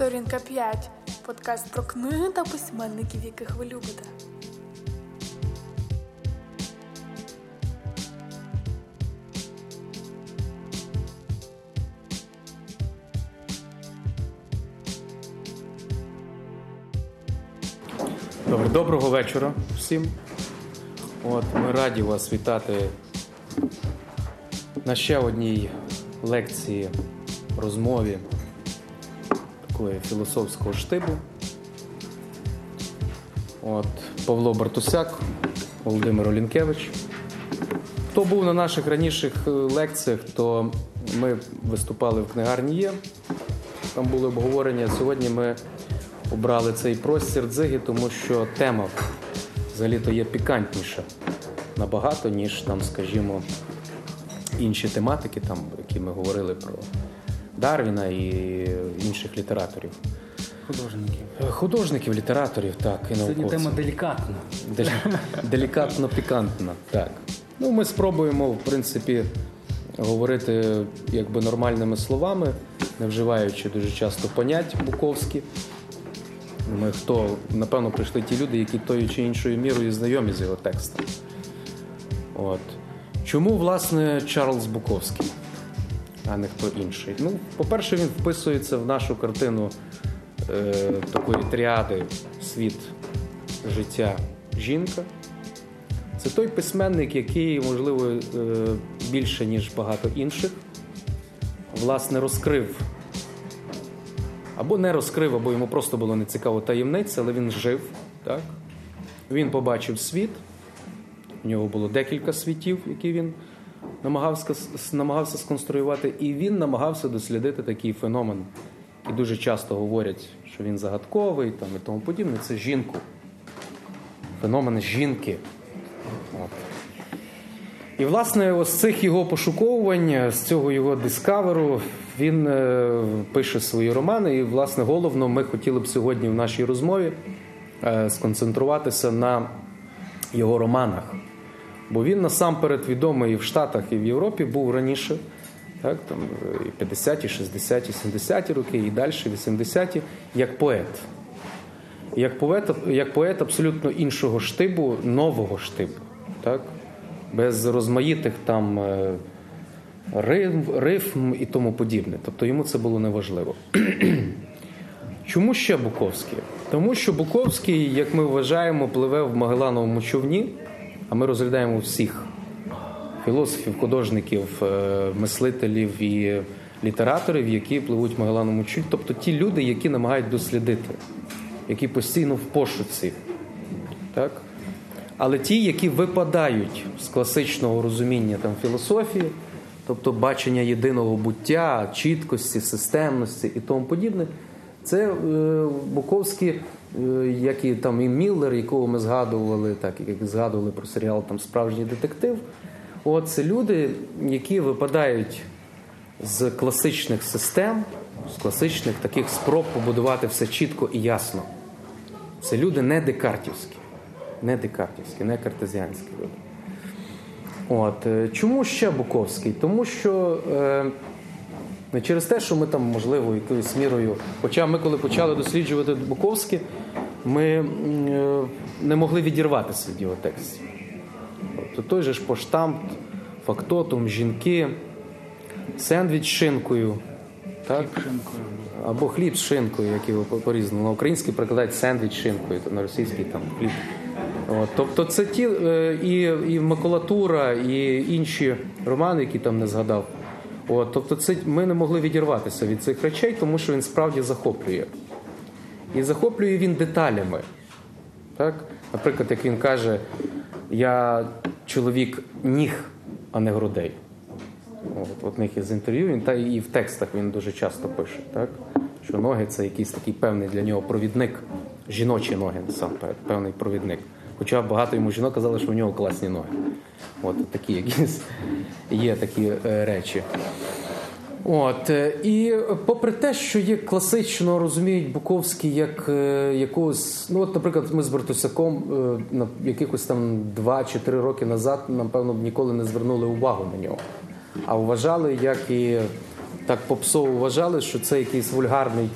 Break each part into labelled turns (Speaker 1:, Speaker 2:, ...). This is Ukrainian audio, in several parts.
Speaker 1: Сторінка 5. Подкаст про книги та письменників, яких ви любите.
Speaker 2: Добре, доброго вечора всім. От, Ми раді вас вітати на ще одній лекції, розмові такої філософського штибу. От, Павло Бартусяк, Володимир Олінкевич. Хто був на наших раніших е, лекціях, то ми виступали в книгарні Є. Там були обговорення. Сьогодні ми обрали цей простір дзиги, тому що тема взагалі-то є пікантніша набагато, ніж там, скажімо, інші тематики, там, які ми говорили про Дарвіна і інших літераторів.
Speaker 3: Художників.
Speaker 2: Е, Художників, літераторів, так, і
Speaker 3: Сьогодні тема делікатна.
Speaker 2: Делікатно пікантна, так. Ну, ми спробуємо, в принципі, говорити якби нормальними словами, не вживаючи дуже часто понять буковські. Ми хто, напевно, прийшли ті люди, які тою чи іншою мірою знайомі з його текстом. От. Чому, власне, Чарльз Буковський, а не хто інший? Ну, по-перше, він вписується в нашу картину е, такої тріади світ, життя, жінка. Це той письменник, який, можливо, е, більше, ніж багато інших, власне, розкрив. Або не розкрив, або йому просто було нецікаво таємниць, але він жив. Так? Він побачив світ. У нього було декілька світів, які він намагався, намагався сконструювати, і він намагався дослідити такий феномен, який дуже часто говорять, що він загадковий там, і тому подібне. Це жінку. Феномен жінки. От. І, власне, з цих його пошуковувань, з цього його дискаверу, він е, пише свої романи. І, власне, головно, ми хотіли б сьогодні в нашій розмові е, сконцентруватися на його романах. Бо він насамперед відомий і в Штатах, і в Європі був раніше, так, там, і 50-ті, 60-ті, 70-ті роки, і далі 80-ті, як поет. Як поет, як поет абсолютно іншого штибу, нового штибу. Так? Без розмаїтих там е, рифм, рифм і тому подібне. Тобто йому це було неважливо. Чому ще Буковський? Тому що Буковський, як ми вважаємо, пливе в Магелановому човні, а ми розглядаємо всіх філософів, художників, е, мислителів і літераторів, які пливуть в Магелановому човні, тобто ті люди, які намагають дослідити, які постійно в пошуці. Так? Але ті, які випадають з класичного розуміння там, філософії, тобто бачення єдиного буття, чіткості, системності і тому подібне, це е, Буковські, як і там і Міллер, якого ми згадували, так як згадували про серіал там Справжній детектив. От це люди, які випадають з класичних систем, з класичних таких спроб побудувати все чітко і ясно. Це люди не декартівські, не декартівські, не картезіанські люди. От. е, Чому ще Буковський? Тому що е, не через те, що ми там, можливо, якоюсь мірою. Хоча ми, коли почали досліджувати Буковське, ми е, не могли відірватися від його текстів. Тобто той же ж поштамт, фактотум, жінки, сендвіч з шинкою. Так?
Speaker 3: Шинкою.
Speaker 2: Або хліб з шинкою, як його по- по-різному. На український прикладають сендвіч з шинкою, на російський там хліб. От, тобто це ті е, і, і макулатура, і інші романи, які там не згадав. От, тобто це ми не могли відірватися від цих речей, тому що він справді захоплює. І захоплює він деталями. Так? Наприклад, як він каже, я чоловік ніг, а не грудей. От, в одних із інтерв'ю він та і в текстах він дуже часто пише, так? що ноги це якийсь такий певний для нього провідник, жіночі ноги насамперед, певний провідник. Хоча багато йому жінок казали, що у нього класні ноги. От такі якісь є такі е, речі. От, е, і попри те, що є класично розуміють Буковський як е, якогось, ну от, наприклад, ми з Бартусяком на якихось там 2 чи 3 роки назад, напевно, б ніколи не звернули увагу на нього. А вважали, як і так попсово вважали, що це якийсь вульгарний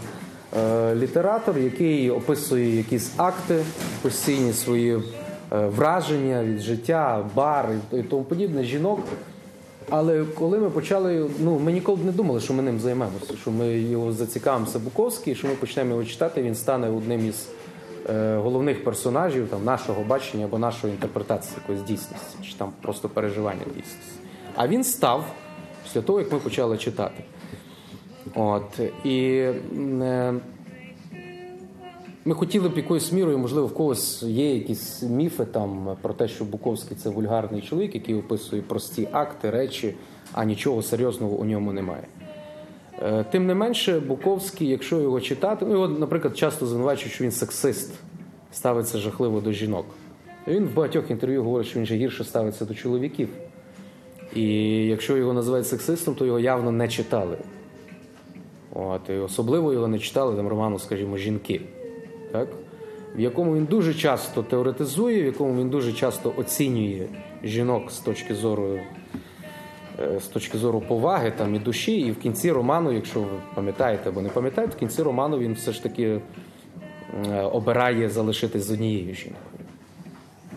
Speaker 2: літератор, який описує якісь акти, постійні свої е, враження від життя, бар і тому подібне, жінок. Але коли ми почали, ну ми ніколи б не думали, що ми ним займемося, що ми його зацікавимося Буковський, що ми почнемо його читати, він стане одним із е, головних персонажів там, нашого бачення або нашої інтерпретації якоїсь дійсності, чи там просто переживання дійсності. А він став після того, як ми почали читати. От, і е, ми хотіли б якоюсь мірою, можливо, в когось є якісь міфи там про те, що Буковський це вульгарний чоловік, який описує прості акти, речі, а нічого серйозного у ньому немає. Е, Тим не менше, Буковський, якщо його читати, ну його, наприклад, часто звинувачують, що він сексист, ставиться жахливо до жінок. Він в багатьох інтерв'ю говорить, що він же гірше ставиться до чоловіків. І якщо його називають сексистом, то його явно не читали. От, і особливо його не читали там роману, скажімо, жінки, так? в якому він дуже часто теоретизує, в якому він дуже часто оцінює жінок з точки зору е, з точки зору поваги там, і душі. І в кінці роману, якщо ви пам'ятаєте або не пам'ятаєте, в кінці роману він все ж таки е, обирає залишитись з однією жінкою.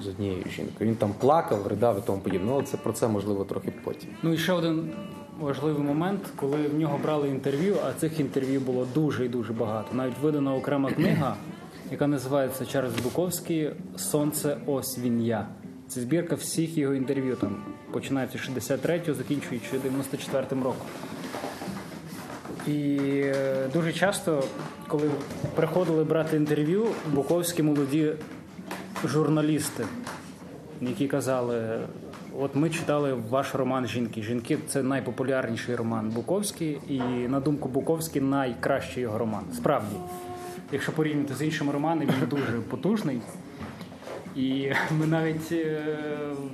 Speaker 2: З однією жінкою. Він там плакав, ридав і тому подібне. Ну, це про це можливо трохи потім.
Speaker 3: Ну і ще один важливий момент, коли в нього брали інтерв'ю, а цих інтерв'ю було дуже і дуже багато. Навіть видана окрема книга, яка називається Чарльз Буковський Сонце ось він я. Це збірка всіх його інтерв'ю, там починаючи з 63-го, закінчуючи 94-м роком. І е, дуже часто, коли приходили брати інтерв'ю, буковські молоді журналісти, які казали: от ми читали ваш роман Жінки. Жінки це найпопулярніший роман Буковський, і на думку Буковський, найкращий його роман. Справді, якщо порівняти з іншими романами, він дуже потужний. І ми навіть е,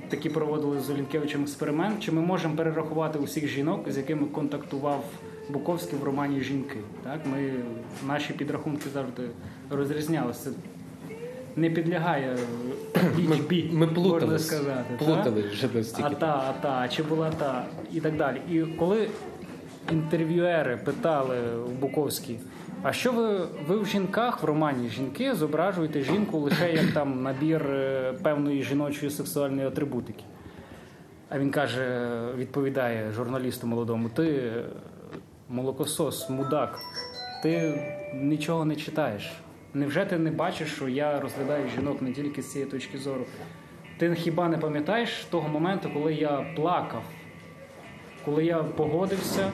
Speaker 3: такі проводили з Олінкевичем експеримент, чи ми можемо перерахувати усіх жінок, з якими контактував Буковський в романі Жінки. Так, ми наші підрахунки завжди розрізнялися. Не підлягає лічбі,
Speaker 2: Ми
Speaker 3: можна
Speaker 2: плутались,
Speaker 3: сказати. так?
Speaker 2: плутались вже
Speaker 3: А та, а та, чи була та, і так далі. І коли інтерв'юери питали у Буковській, а що ви, ви в жінках в романі жінки зображуєте жінку лише як там набір е, певної жіночої сексуальної атрибутики? А він каже, відповідає журналісту молодому: ти е, молокосос, мудак, ти нічого не читаєш. Невже ти не бачиш, що я розглядаю жінок не тільки з цієї точки зору? Ти хіба не пам'ятаєш того моменту, коли я плакав, коли я погодився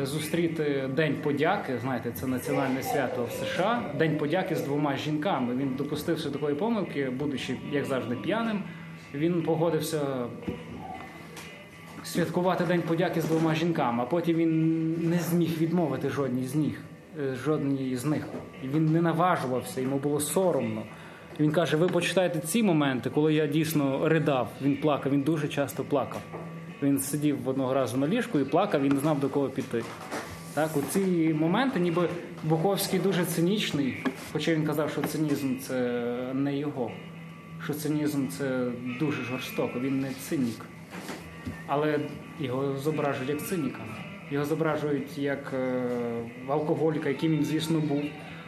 Speaker 3: е, зустріти День подяки, знаєте, це національне свято в США, День подяки з двома жінками. Він допустився такої помилки, будучи, як завжди, п'яним. Він погодився святкувати День подяки з двома жінками, а потім він не зміг відмовити жодній з них. Е, Жодній з них. Він не наважувався, йому було соромно. Він каже: ви почитайте ці моменти, коли я дійсно ридав, він плакав, він дуже часто плакав. Він сидів одного разу на ліжку і плакав, він не знав до кого піти. Так, у ці моменти, ніби Буковський дуже цинічний, хоча він казав, що цинізм це не його, що цинізм це дуже жорстоко, він не цинік. Але його зображують як циніка. Його зображують як е, алкоголіка, яким він, звісно, був.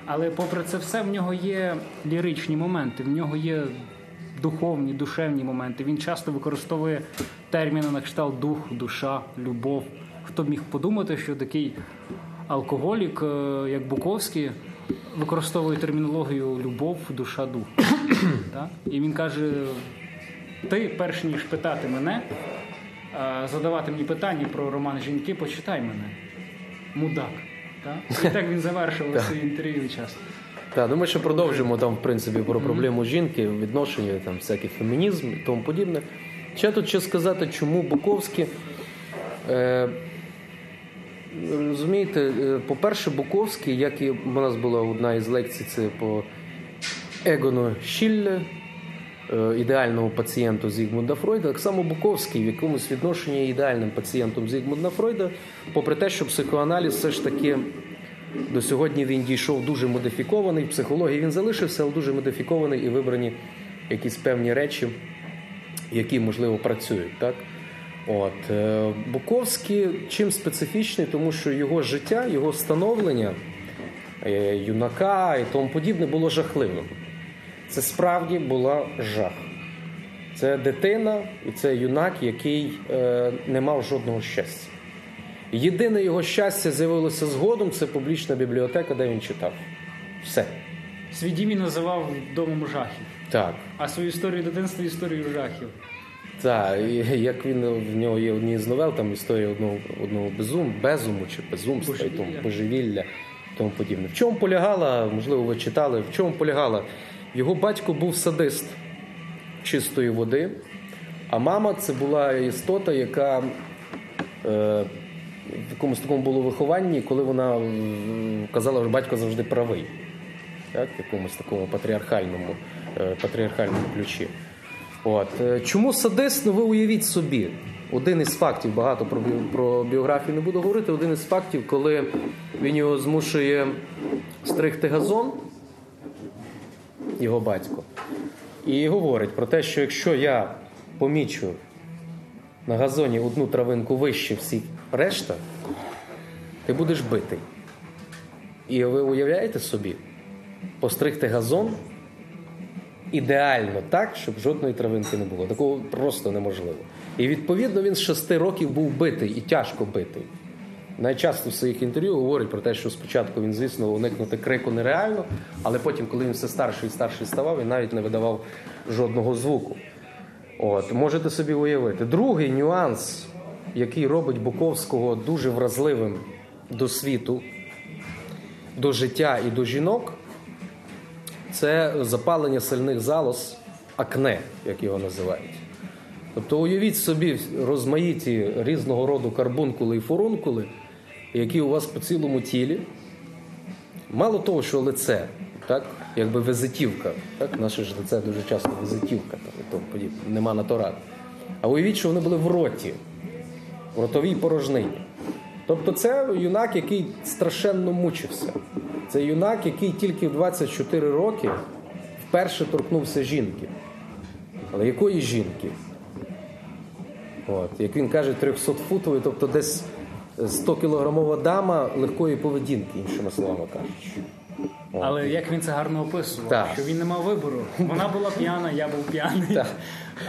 Speaker 3: Але попри це все, в нього є ліричні моменти, в нього є духовні, душевні моменти. Він часто використовує терміни на кшталт дух, душа, любов. Хто б міг подумати, що такий алкоголік, е, як Буковський, використовує термінологію любов, душа, дух. І він каже: ти, перш ніж питати мене, задавати мені питання про роман жінки, почитай мене. Мудак. Так? І так він завершив своє інтерв'ю часто.
Speaker 2: Так, ну ми ще продовжимо там, в принципі, про проблему жінки, відношення, там, всякий фемінізм і тому подібне. Ще тут ще сказати, чому Буковський. Е, розумієте, е, по-перше, Буковський, як і у нас була одна із лекцій, це по Егону Шілле, ідеальному пацієнту Зігмунда Фройда, так само Буковський в якомусь відношенні ідеальним пацієнтом Зігмунда Фройда, попри те, що психоаналіз все ж таки до сьогодні він дійшов дуже модифікований. В психології він залишився, але дуже модифікований і вибрані якісь певні речі, які, можливо, працюють. Так? От. е, Буковський чим специфічний, тому що його життя, його становлення е, юнака і тому подібне було жахливим. Це справді була жах. Це дитина і це юнак, який е, не мав жодного щастя. Єдине його щастя з'явилося згодом це публічна бібліотека, де він читав. Все.
Speaker 3: Свій дім він називав домом жахів,
Speaker 2: Так.
Speaker 3: а свою історію дитинства історією жахів.
Speaker 2: Так, і як він в нього є одні з новел, там історія одного, одного безум, безуму чи безумства і тому
Speaker 3: Божевілля.
Speaker 2: божевілля тому подібне. В чому полягала, можливо, ви читали, в чому полягала? Його батько був садист чистої води, а мама це була істота, яка е, в якомусь такому було вихованні, коли вона казала, що батько завжди правий. Так, в якомусь такому патріархальному, е, патріархальному ключі. От. е, Чому садист? Ну ви уявіть собі. Один із фактів, багато про, про біографію не буду говорити. Один із фактів, коли він його змушує стригти газон, його батько, і говорить про те, що якщо я помічу на газоні одну травинку вище всіх решта, ти будеш битий. І ви уявляєте собі, постригти газон ідеально так, щоб жодної травинки не було. Такого просто неможливо. І відповідно він з шести років був битий і тяжко битий. Найчасто в своїх інтерв'ю говорить про те, що спочатку він, звісно, уникнути крику нереально, але потім, коли він все старший і старший ставав, він навіть не видавав жодного звуку. От, можете собі уявити. Другий нюанс, який робить Буковського дуже вразливим до світу, до життя і до жінок, це запалення сильних залоз, акне, як його називають. Тобто уявіть собі розмаїті різного роду карбункули і фурункули, які у вас по цілому тілі. Мало того, що лице, так, якби визитівка, так, наше ж лице дуже часто визитівка, там, тому нема ради. А уявіть, що вони були в роті, в ротовій порожнині. Тобто це юнак, який страшенно мучився. Це юнак, який тільки в 24 роки вперше торкнувся жінки. Але якої жінки? От, як він каже, 300-футової, тобто десь 100-кілограмова дама легкої поведінки, іншими словами кажучи. От.
Speaker 3: Але як він це гарно описував,
Speaker 2: Так.
Speaker 3: що він не мав вибору. Вона була п'яна, я був п'яний.
Speaker 2: Так.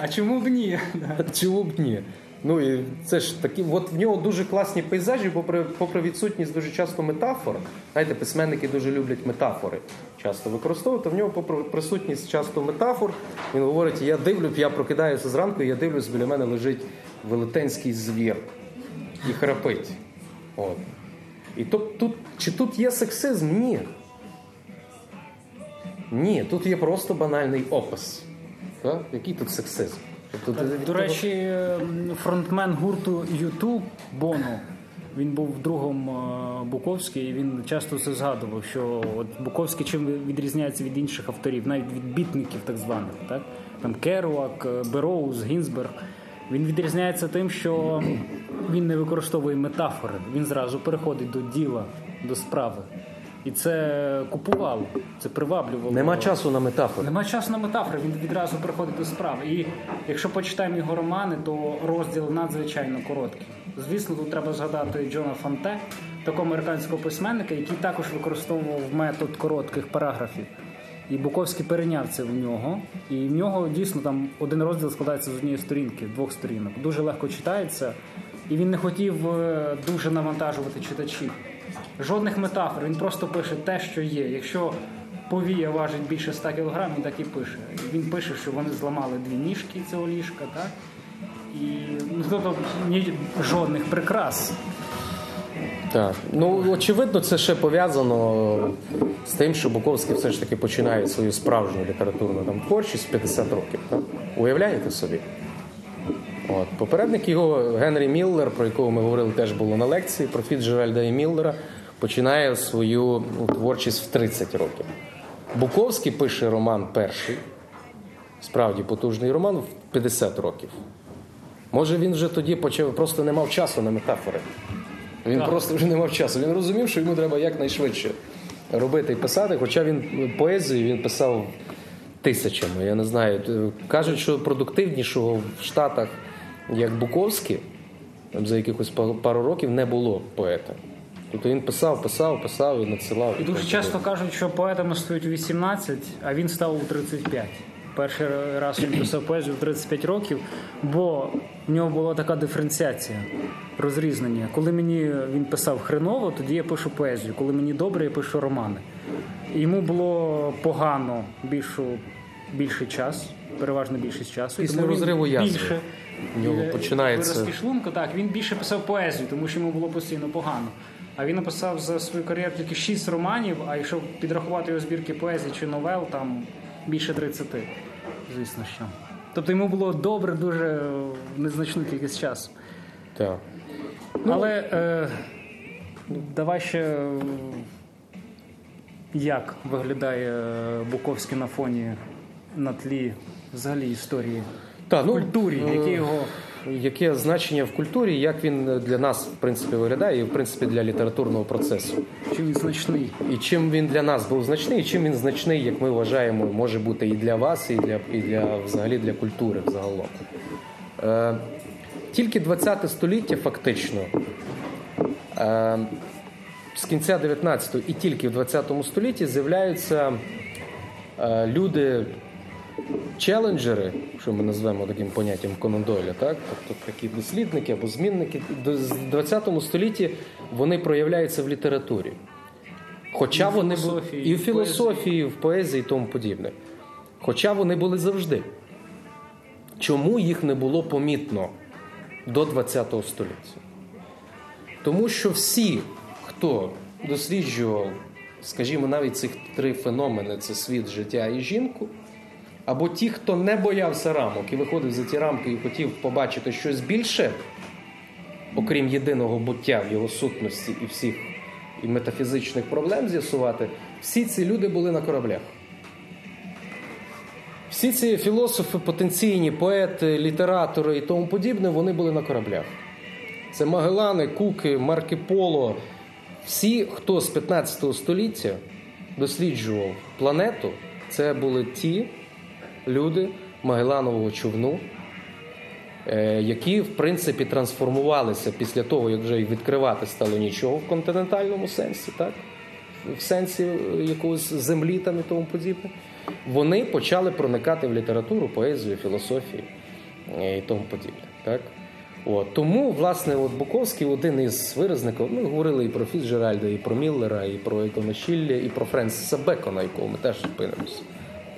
Speaker 3: А чому б ні?
Speaker 2: Чому б ні? Ну і це ж такі, от в нього дуже класні пейзажі, попри, попри відсутність дуже часто метафор. Знаєте, письменники дуже люблять метафори часто використовувати. В нього попри присутність часто метафор. Він говорить: я дивлюсь, я прокидаюся зранку, я дивлюсь, біля мене лежить велетенський звір і храпить. От. І то, тут, чи тут є сексизм? Ні. Ні, тут є просто банальний опис. Так? Який тут сексизм? Тобто,
Speaker 3: До
Speaker 2: того-
Speaker 3: речі, фронтмен гурту YouTube Боно. Він був другом е, Буковський, і він часто це згадував, що от Буковський чим відрізняється від інших авторів, навіть від бітників так званих, так? Там Керуак, е, Бероуз, Гінзберг. Він відрізняється тим, що він не використовує метафори, він зразу переходить до діла, до справи. І це купувало, це приваблювало.
Speaker 2: Нема часу на метафори.
Speaker 3: Нема часу на метафори, він відразу приходить до справи. І якщо почитаємо його романи, то розділ надзвичайно короткий. Звісно, тут треба згадати Джона Фонте, такого американського письменника, який також використовував метод коротких параграфів. І Буковський перейняв це в нього. І в нього дійсно там один розділ складається з однієї сторінки, двох сторінок. Дуже легко читається. І він не хотів е, дуже навантажувати читачів. Жодних метафор, він просто пише те, що є. Якщо повія важить більше 100 кг, він так і пише. Він пише, що вони зламали дві ніжки цього ліжка, так? І ну, тобто жодних прикрас.
Speaker 2: Так. Ну, очевидно, це ще пов'язано з тим, що Буковський все ж таки починає свою справжню літературну там, творчість в 50 років. Так? Уявляєте собі? От. Попередник його Генрі Міллер, про якого ми говорили, теж було на лекції, про Фіцджеральда і Міллера, починає свою ну, творчість в 30 років. Буковський пише роман перший, справді потужний роман, в 50 років. Може, він вже тоді почав, просто не мав часу на метафори. Він просто вже не мав часу. Він розумів, що йому треба якнайшвидше робити і писати. Хоча він поезію він писав тисячами. Я не знаю. Кажуть, що продуктивнішого в Штатах, як Буковський, за якихось пару років не було поета. Тобто він писав, писав, писав і надсилав.
Speaker 3: І дуже часто кажуть, що поетами стають у 18, а він став у 35. Перший раз він писав поезію в 35 років, бо в нього була така диференціація, розрізнення. Коли мені він писав хреново, тоді я пишу поезію. Коли мені добре, я пишу романи. Йому було погано більшу, більший час, переважно більшість часу.
Speaker 2: Після
Speaker 3: тому він
Speaker 2: розриву язви.
Speaker 3: більше
Speaker 2: В нього
Speaker 3: е,
Speaker 2: починається-
Speaker 3: шлунку, так, він більше писав поезію, тому що йому було постійно погано. А він написав за свою кар'єру тільки 6 романів, а якщо підрахувати його збірки поезії чи новел, там більше 30. Звісно, що. Тобто йому було добре дуже незначну кількість часу.
Speaker 2: Так.
Speaker 3: Але е, давай ще е, як виглядає Буковський на фоні на тлі взагалі історії
Speaker 2: Та, ну,
Speaker 3: культурі,
Speaker 2: е,
Speaker 3: які його
Speaker 2: Яке значення в культурі, як він для нас в принципі виглядає, і в принципі для літературного процесу.
Speaker 3: чим він значний.
Speaker 2: І чим він для нас був значний, і чим він значний, як ми вважаємо, може бути і для вас, і для і для взагалі для культури взагалом. Е, тільки 20 століття фактично. Е, з кінця 19-го і тільки в 20 столітті з'являються е, люди, челенджери, що ми назвемо таким поняттям Конан Дойля, так? тобто такі дослідники або змінники. З 20 столітті вони проявляються в літературі. Хоча
Speaker 3: І в
Speaker 2: вони були і в
Speaker 3: в
Speaker 2: філософії, і в поезії і тому подібне. Хоча вони були завжди. Чому їх не було помітно до 20 століття? Тому що всі, хто досліджував, скажімо, навіть цих три феномени: це світ, життя і жінку, або ті, хто не боявся рамок і виходив за ті рамки і хотів побачити щось більше, окрім єдиного буття в його сутності і всіх і метафізичних проблем з'ясувати, всі ці люди були на кораблях. Всі ці філософи, потенційні поети, літератори і тому подібне, вони були на кораблях. Це Магелани, Куки, Марки Поло. Всі, хто з 15 століття досліджував планету, це були ті люди Магеланового човну, е, які, в принципі, трансформувалися після того, як вже й відкривати стало нічого в континентальному сенсі, так? в сенсі е, якогось землі там і тому подібне. Вони почали проникати в літературу, поезію, філософію е, і тому подібне. Так? От. Тому, власне, от Буковський один із виразників, ми говорили і про Фіцджеральда, і про Міллера, і про Ейкона Шілля, і про Френсіса Бекона, якого ми теж спинимося.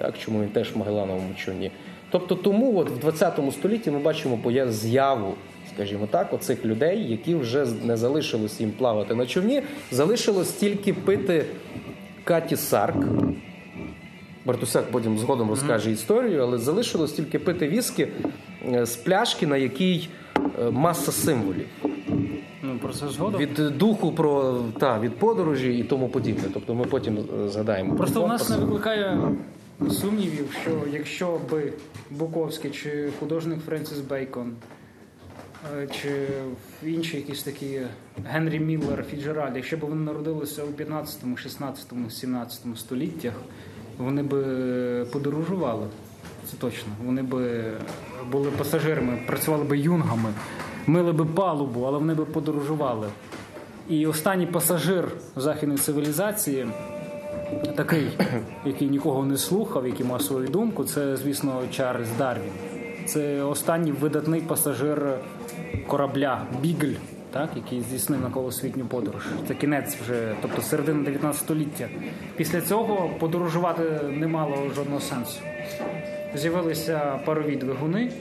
Speaker 2: Так, чому він теж в Магелановому човні. Тобто тому от в 20 столітті ми бачимо з'яву, скажімо так, оцих людей, які вже не залишилось їм плавати на човні, залишилось тільки пити Каті Сарк. Бартусек потім згодом розкаже історію, але залишилось тільки пити віскі е, з пляшки, на якій е, маса символів.
Speaker 3: Ну про це згодом.
Speaker 2: Від духу про та, від подорожі і тому подібне. Тобто ми потім е, згадаємо.
Speaker 3: Просто у нас не викликає сумнівів, що якщо би Буковський чи художник Френсіс Бейкон, е, чи інші якісь такі Генрі Міллер, Фіджеральд, якщо б вони народилися у 15, 16, 17 століттях, вони би подорожували. Це точно. Вони би були пасажирами, працювали би юнгами, мили би палубу, але вони би подорожували. І останній пасажир західної цивілізації, такий, який нікого не слухав, який мав свою думку, це, звісно, Чарльз Дарвін. Це останній видатний пасажир корабля Бігль, так, який здійснив навколосвітню подорож. Це кінець вже, тобто середина 19 століття. Після цього подорожувати не мало жодного сенсу. З'явилися парові двигуни,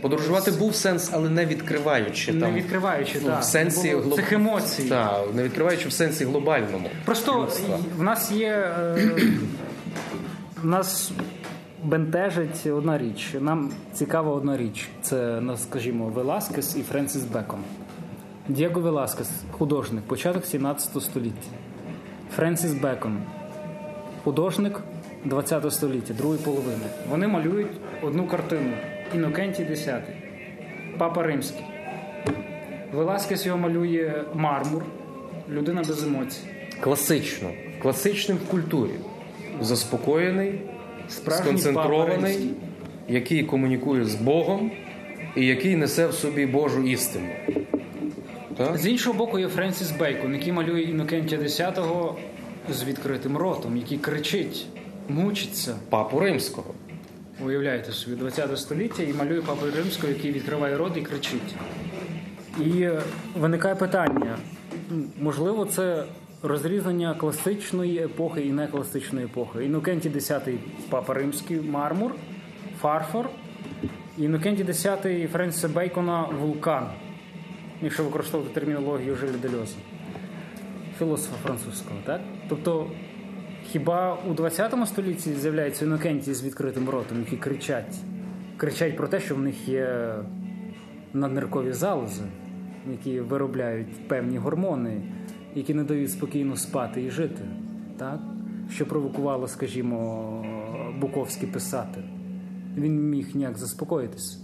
Speaker 2: Подорожувати був сенс, але не відкриваючи
Speaker 3: не
Speaker 2: там.
Speaker 3: відкриваючи
Speaker 2: ну,
Speaker 3: так,
Speaker 2: в сенсі
Speaker 3: було
Speaker 2: глоб-
Speaker 3: цих емоцій.
Speaker 2: Так, не відкриваючи в сенсі глобальному.
Speaker 3: Просто
Speaker 2: людства.
Speaker 3: в нас є. Е, в нас бентежить одна річ. Нам цікава одна річ. Це, ну, скажімо, Веласкес і Френсіс Бейкон. Дієго Веласкес, художник, початок 17 століття. Френсіс Бейкон, художник 20 століття, другої половини. Вони малюють одну картину Інокентій X, Папа Римський. Веласкес його малює мармур, людина без емоцій.
Speaker 2: Класично. Класичним в культурі. Заспокоєний,
Speaker 3: Справжній
Speaker 2: сконцентрований, який комунікує з Богом і який несе в собі Божу істину. так?
Speaker 3: З іншого боку, є Френсіс Бейкон, який малює Інокентія X з відкритим ротом, який кричить, мучиться.
Speaker 2: Папу римського.
Speaker 3: Уявляєте собі, 20 століття і малює папу римського, який відкриває рот і кричить. І е, виникає питання: можливо, це розрізання класичної епохи і некласичної епохи. Інокенті X папа римський мармур, фарфор, Інокенті X Френсіса Бейкона вулкан, якщо використовувати термінологію Жиля Дельоза, філософа французького. Так? Тобто Хіба у 20 столітті з'являються інокенті з відкритим ротом, які кричать, кричать про те, що в них є надниркові залози, які виробляють певні гормони, які не дають спокійно спати і жити, так? що провокувало, скажімо, Буковський писати. Він не міг ніяк заспокоїтися.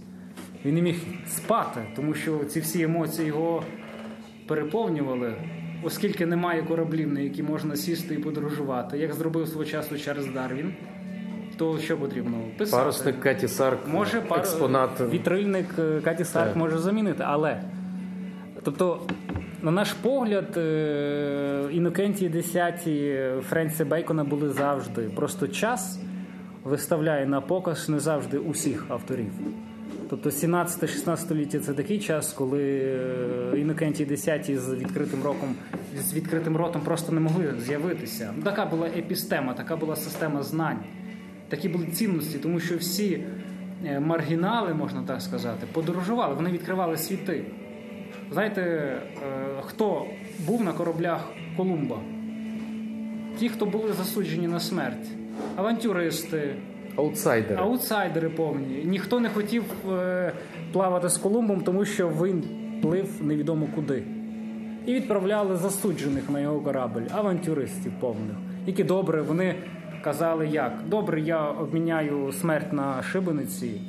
Speaker 3: Він не міг спати, тому що ці всі емоції його переповнювали, оскільки немає кораблів, на які можна сісти і подорожувати. Як зробив свого часу Чарльз Дарвін, то що потрібно? Писати.
Speaker 2: Парусник Кеті Сарк,
Speaker 3: Може, пар...
Speaker 2: експонат.
Speaker 3: вітрильник е, Каті Сарк
Speaker 2: Так.
Speaker 3: може замінити, але тобто, на наш погляд, е, Інокентії 10 Френсіса Бейкона були завжди. Просто час виставляє на показ не завжди усіх авторів. Тобто 17-16 століття це такий час, коли е, Інокентії 10 з відкритим роком, з відкритим ротом просто не могли з'явитися. Така була епістема, така була система знань, такі були цінності, тому що всі е, маргінали, можна так сказати, подорожували, вони відкривали світи. Знаєте, е, хто був на кораблях Колумба? Ті, хто були засуджені на смерть, авантюристи,
Speaker 2: Аутсайдери.
Speaker 3: Аутсайдери повні. Ніхто не хотів е, плавати з Колумбом, тому що він плив невідомо куди. І відправляли засуджених на його корабль, авантюристів повних, які добре, вони казали як? Добре, я обміняю смерть на шибениці,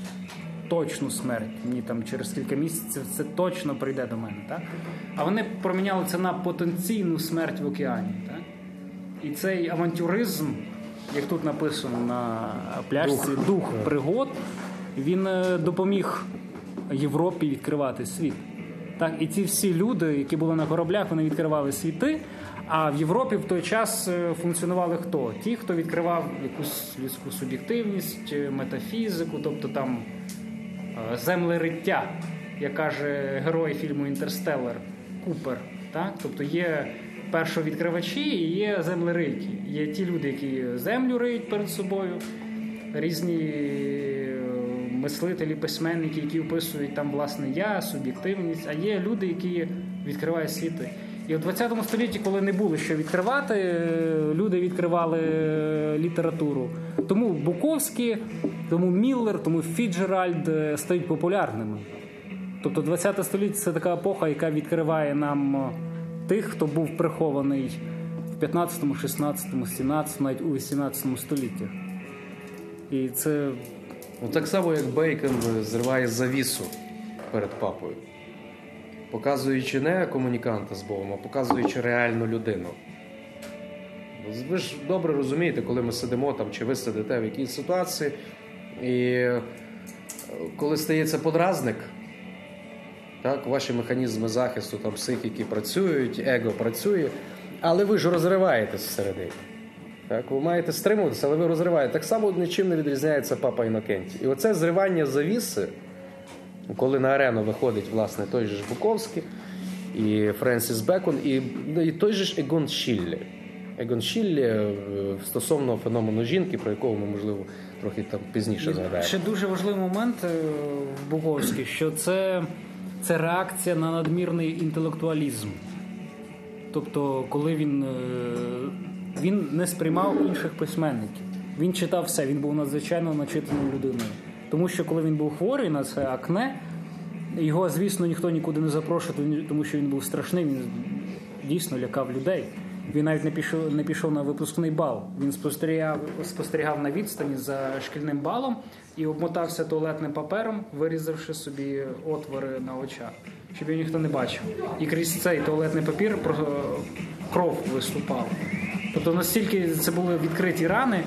Speaker 3: точну смерть. Мені там через кілька місяців це точно прийде до мене. Так? А вони проміняли це на потенційну смерть в океані. Так? І цей авантюризм, як тут написано на пляжці, дух, пригод, він е, допоміг Європі відкривати світ. Так, і ці всі люди, які були на кораблях, вони відкривали світи. А в Європі в той час е, функціонували хто? Ті, хто відкривав якусь людську суб'єктивність, е, метафізику, тобто там землериття, як каже герой фільму Інтерстеллар Купер. Так? Тобто є першовідкривачі і є землерийки. Є ті люди, які землю риють перед собою, різні е, мислителі, письменники, які описують там власне я, суб'єктивність, а є люди, які відкривають світи. І в 20 столітті, коли не було що відкривати, е, люди відкривали е, літературу. Тому Буковський, тому Міллер, тому Фіджеральд стають популярними. Тобто 20 століття це така епоха, яка відкриває нам тих, хто був прихований в 15, 16, 17, навіть у 18 століттях. І це
Speaker 2: Ну, так само, як Бейкон зриває завісу перед папою, показуючи не комуніканта з Богом, а показуючи реальну людину. Ви ж добре розумієте, коли ми сидимо там, чи ви сидите в якійсь ситуації, і е, коли стається подразник, так, ваші механізми захисту, там, психіки працюють, его працює, але ви ж розриваєтесь всередині. Так, ви маєте стримуватися, але ви розриваєте. Так само нічим не відрізняється папа Інокентій. І оце зривання завіси, коли на арену виходить власне той же ж Буковський і Френсіс Бекон, і, ну, і той же ж Егон Шіллі. Егон Шіллі е, стосовно феномену жінки, про якого ми, можливо, трохи там пізніше згадаємо.
Speaker 3: ще дуже важливий момент е, в Буковській, що це, це реакція на надмірний інтелектуалізм. Тобто, коли він, е, він не сприймав інших письменників, він читав все, він був надзвичайно начитаною людиною. Тому що коли він був хворий на це акне, його, звісно, ніхто нікуди не запрошував, тому що він був страшний, він дійсно лякав людей. Він навіть не пішов, не пішов на випускний бал. Він спостерігав, спостерігав на відстані за шкільним балом і обмотався туалетним папером, вирізавши собі отвори на очах, щоб його ніхто не бачив. І крізь цей туалетний папір кров виступала. Тобто настільки це були відкриті рани,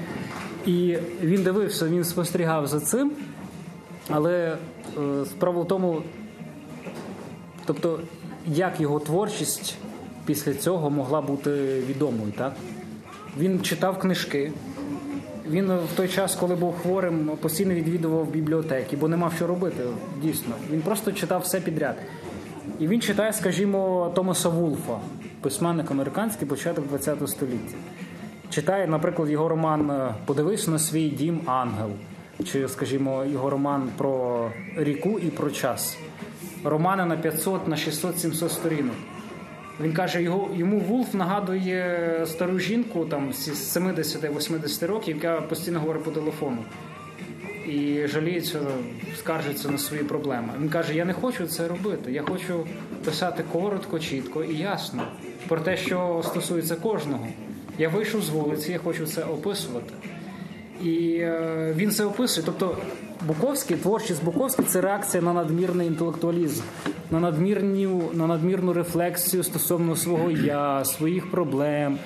Speaker 3: і він дивився, він спостерігав за цим. Але е, справа в тому, тобто як його творчість після цього могла бути відомою. Так? Він читав книжки. Він в той час, коли був хворим, постійно відвідував бібліотеки, бо не мав що робити. Дійсно, він просто читав все підряд. І він читає, скажімо, Томаса Вулфа, письменник американський, початок ХХ століття. Читає, наприклад, його роман Подивись на свій дім ангел, чи, скажімо, його роман про ріку і про час. Романи на 500, на 600, 700 сторінок. Він каже, його, йому Вулф нагадує стару жінку там з 70-80 років, яка постійно говорить по телефону. І жаліється, скаржиться на свої проблеми. Він каже: Я не хочу це робити. Я хочу писати коротко, чітко і ясно про те, що стосується кожного. Я вийшов з вулиці, я хочу це описувати. І е, він це описує. Тобто, Буковський, творчість Буковський це реакція на надмірний інтелектуалізм, на надмірну, на надмірну рефлексію стосовно свого я, своїх проблем,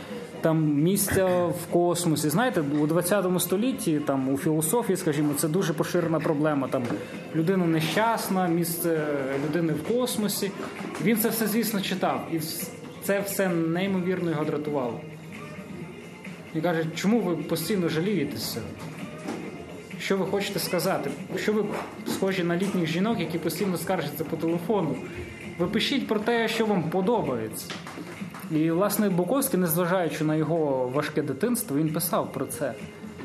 Speaker 3: там місця в космосі. Знаєте, у 20 столітті, там у філософії, скажімо, це дуже поширена проблема. Там людина нещасна, місце людини в космосі. Він це все, звісно, читав, і це все неймовірно його дратувало. І каже, чому ви постійно жалієтеся? Що ви хочете сказати? Що ви схожі на літніх жінок, які постійно скаржаться по телефону? Ви пишіть про те, що вам подобається. І, власне, Буковський, незважаючи на його важке дитинство, він писав про це.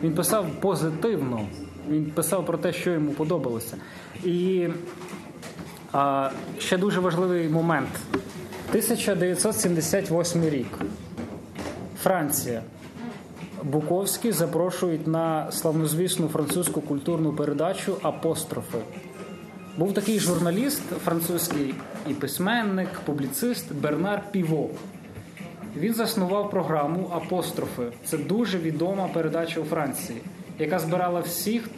Speaker 3: Він писав позитивно, він писав про те, що йому подобалося. І а, ще дуже важливий момент: 1978 рік. Франція. Буковський запрошують на славнозвісну французьку культурну передачу Апострофи. Був такий журналіст французький і письменник, публіцист Бернар Піво. Він заснував програму Апострофи. Це дуже відома передача у Франції, яка збирала всіх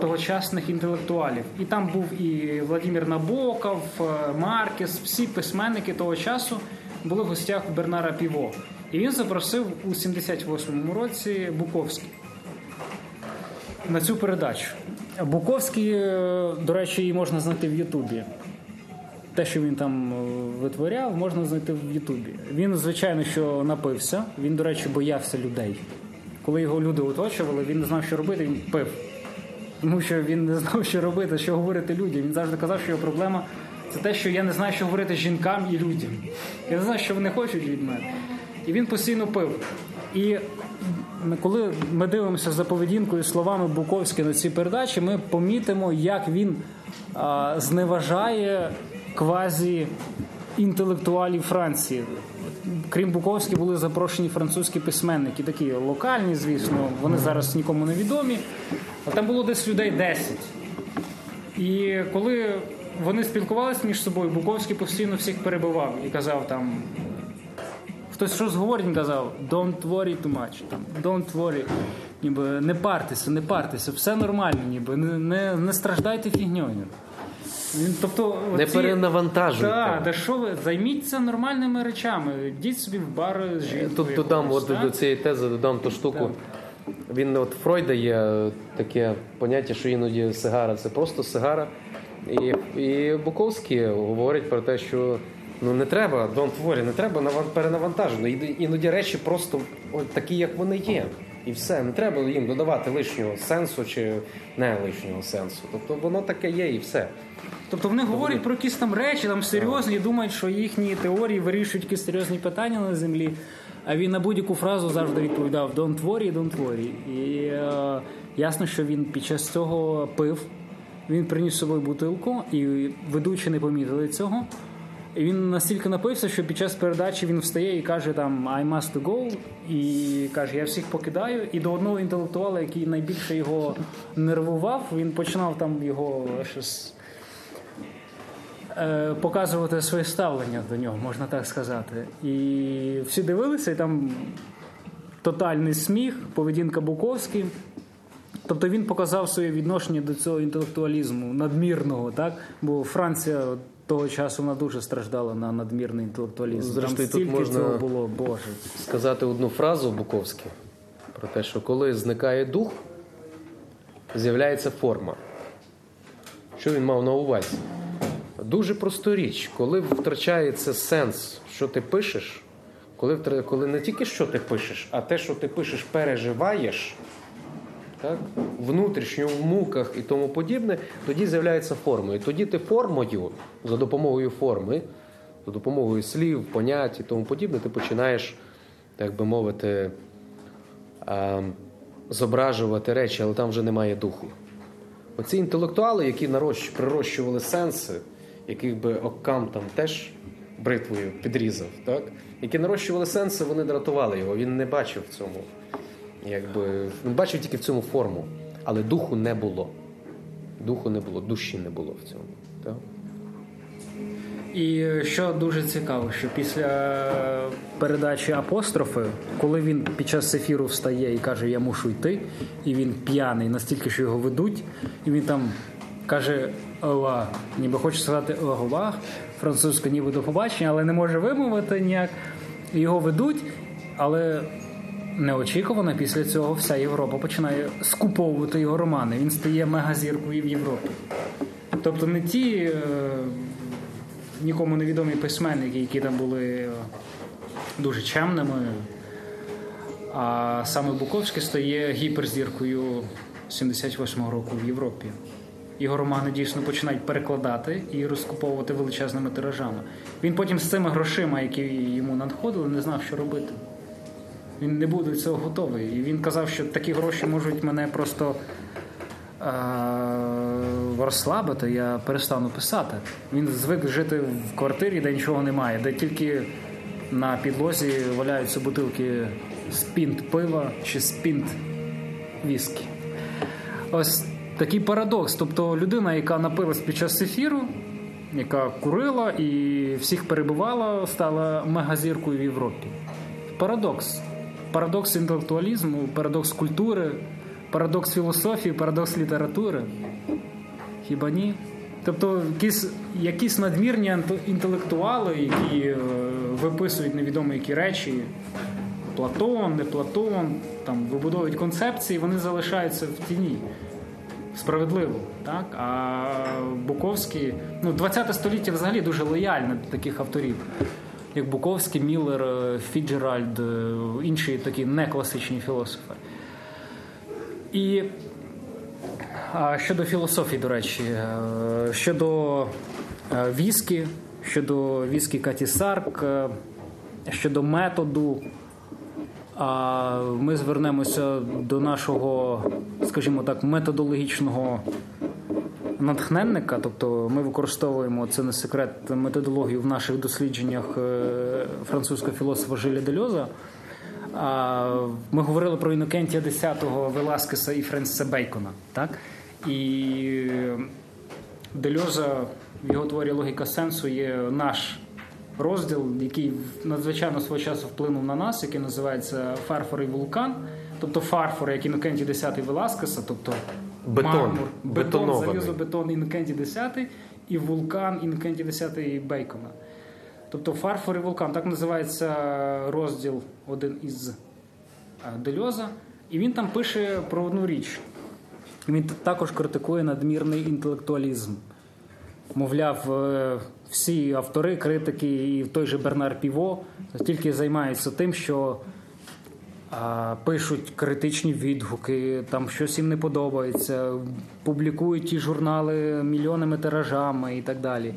Speaker 3: тогочасних інтелектуалів. І там був і Владимир Набоков, е, Маркес, всі письменники того часу були в гостях Бернара Піво. І він запросив у 78-му році Буковський на цю передачу. Буковський, е, до речі, її можна знайти в Ютубі. Те, що він там е, витворяв, можна знайти в Ютубі. Він, звичайно, що напився. Він, до речі, боявся людей. Коли його люди оточували, він не знав, що робити, він пив. Тому що він не знав, що робити, що говорити людям. Він завжди казав, що його проблема це те, що я не знаю, що говорити жінкам і людям. Я не знаю, що вони хочуть від мене. І він постійно пив. І коли ми дивимося за поведінкою словами Буковські на цій передачі, ми помітимо, як він а, зневажає квазі інтелектуалів Франції. Крім Буковські, були запрошені французькі письменники, такі локальні, звісно, вони зараз нікому не відомі. А там було десь людей 10. І коли вони спілкувалися між собою, Буковський постійно всіх перебивав і казав там. Хтось щось говорить, він казав don't worry too much, там, don't worry, ніби не партеся, не партеся, все нормально, ніби не, не, не страждайте фігньою. Він, тобто,
Speaker 2: Не
Speaker 3: оці-
Speaker 2: перенавантажуйте.
Speaker 3: Так, да що ви, займіться нормальними речами, йдіть собі в бар з жінкою.
Speaker 2: Тут додам от до цієї тези, додам ту штуку. Він от Фройда є таке поняття, що іноді сигара це просто сигара. І, і Буковський говорить про те, що ну не треба, don't worry, не треба наван- перенавантажено. Іноді- Іноді речі просто такі, як вони є. І все, не треба їм додавати лишнього сенсу чи не лишнього сенсу. Тобто воно таке є і все.
Speaker 3: Тобто вони говорять про якісь там речі, там серйозні, і думають, що їхні теорії вирішують якісь серйозні питання на землі. А він на будь-яку фразу завжди відповідав don't worry, don't worry. І е, ясно, що він під час цього пив. Він приніс з собою бутилку, і ведучі не помітили цього. І він настільки напився, що під час передачі він встає і каже там I must go, і каже, я всіх покидаю. І до одного інтелектуала, який найбільше його нервував, він починав там його щось е, показувати своє ставлення до нього, можна так сказати. І всі дивилися, і там тотальний сміх, поведінка Буковський. Тобто він показав своє відношення до цього інтелектуалізму надмірного, так? Бо Франція того часу вона дуже страждала на надмірний інтелектуалізм.
Speaker 2: Зрештою,
Speaker 3: Там
Speaker 2: тут можна-
Speaker 3: цього було, Боже.
Speaker 2: сказати одну фразу Буковське про те, що коли зникає дух, з'являється форма. Що він мав на увазі? Дуже просту річ, коли втрачається сенс, що ти пишеш, коли, коли не тільки що ти пишеш, а те, що ти пишеш, переживаєш, так, внутрішньо в муках і тому подібне, тоді з'являється форма. І тоді ти формою, за допомогою форми, за допомогою слів, понять і тому подібне, ти починаєш, так би мовити, зображувати речі, але там вже немає духу. Оці інтелектуали, які прирощували сенси, яких би Оккам там теж бритвою підрізав, так? які нарощували сенси, вони дратували його. Він не бачив в цьому. Якби, він бачив тільки в цьому форму, але духу не було. Духу не було, душі не було в цьому. Так?
Speaker 3: І що дуже цікаво, що після передачі апострофи, коли він під час ефіру встає і каже, я мушу йти, і він п'яний, настільки, що його ведуть, і він там каже «Ова», ніби хоче сказати «Ова», французька ніби до побачення, але не може вимовити ніяк. Його ведуть, але неочікувано після цього вся Європа починає скуповувати його романи. Він стає мегазіркою в Європі. Тобто не ті е, нікому невідомі письменники, які там були е, дуже чемними, а саме Буковський стає гіперзіркою 78-го року в Європі. Його романи дійсно починають перекладати і розкуповувати величезними тиражами. Він потім з цими грошима, які йому надходили, не знав, що робити. Він не буде до цього готовий. І він казав, що такі гроші можуть мене просто е- розслабити, я перестану писати. Він звик жити в квартирі, де нічого немає, де тільки на підлозі валяються бутилки з пінт пива чи з пінт віскі. Ось такий парадокс. Тобто людина, яка напилась під час ефіру, яка курила і всіх перебувала, стала мегазіркою в Європі. Парадокс. Парадокс інтелектуалізму, парадокс культури, парадокс філософії, парадокс літератури. Хіба ні? Тобто якісь, якісь надмірні інтелектуали, які е, виписують невідомо які речі, Платон, не Платон, там вибудовують концепції, вони залишаються в тіні. Справедливо, так? А Буковський, ну, 20 століття взагалі дуже лояльне до таких авторів, як Буковський, Міллер, е, Фіджеральд, е, інші такі некласичні філософи. І щодо філософії, до речі, е, щодо віскі, щодо віскі Каті Сарк, щодо методу, ми звернемося до нашого, скажімо так, методологічного натхненника. Тобто ми використовуємо це не секрет методологію в наших дослідженнях е, французького філософа Жиля Дельоза. Ми говорили про Інокентія X, Веласкеса і Френсиса Бейкона. Так? І Дельоза в його творі Логіка сенсу є наш розділ, який надзвичайно свого часу вплинув на нас, який називається Фарфор і вулкан. Тобто фарфор, як Інокентій X Веласкеса, тобто
Speaker 2: Бетон.
Speaker 3: мармур, бетон, залізобетон Інокентій X і вулкан Інокентій X Бейкона. Тобто фарфор і вулкан, так називається розділ один із е, Дельоза. І він там пише про одну річ. Він також критикує надмірний інтелектуалізм. Мовляв, е, всі автори, критики, і той же Бернар Піво тільки займаються тим, що пишуть критичні відгуки, там щось їм не подобається, публікують ті журнали мільйонами тиражами і так далі.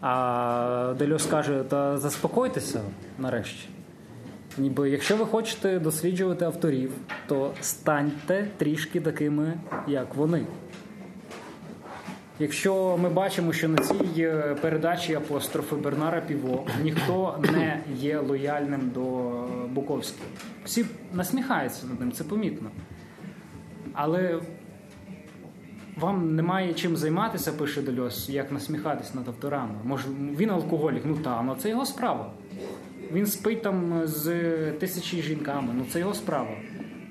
Speaker 3: А Дельос каже: та заспокойтеся нарешті. Ніби якщо ви хочете досліджувати авторів, то станьте трішки такими, як вони. Якщо ми бачимо, що на цій е, передачі апострофи Бернара Піво ніхто не є лояльним до Буковського. Всі насміхаються над ним, це помітно. Але вам немає чим займатися, пише Дельос, як насміхатись над авторами. Може, він алкоголік, ну та, ну це його справа. Він спить там з тисячі жінками, ну це його справа.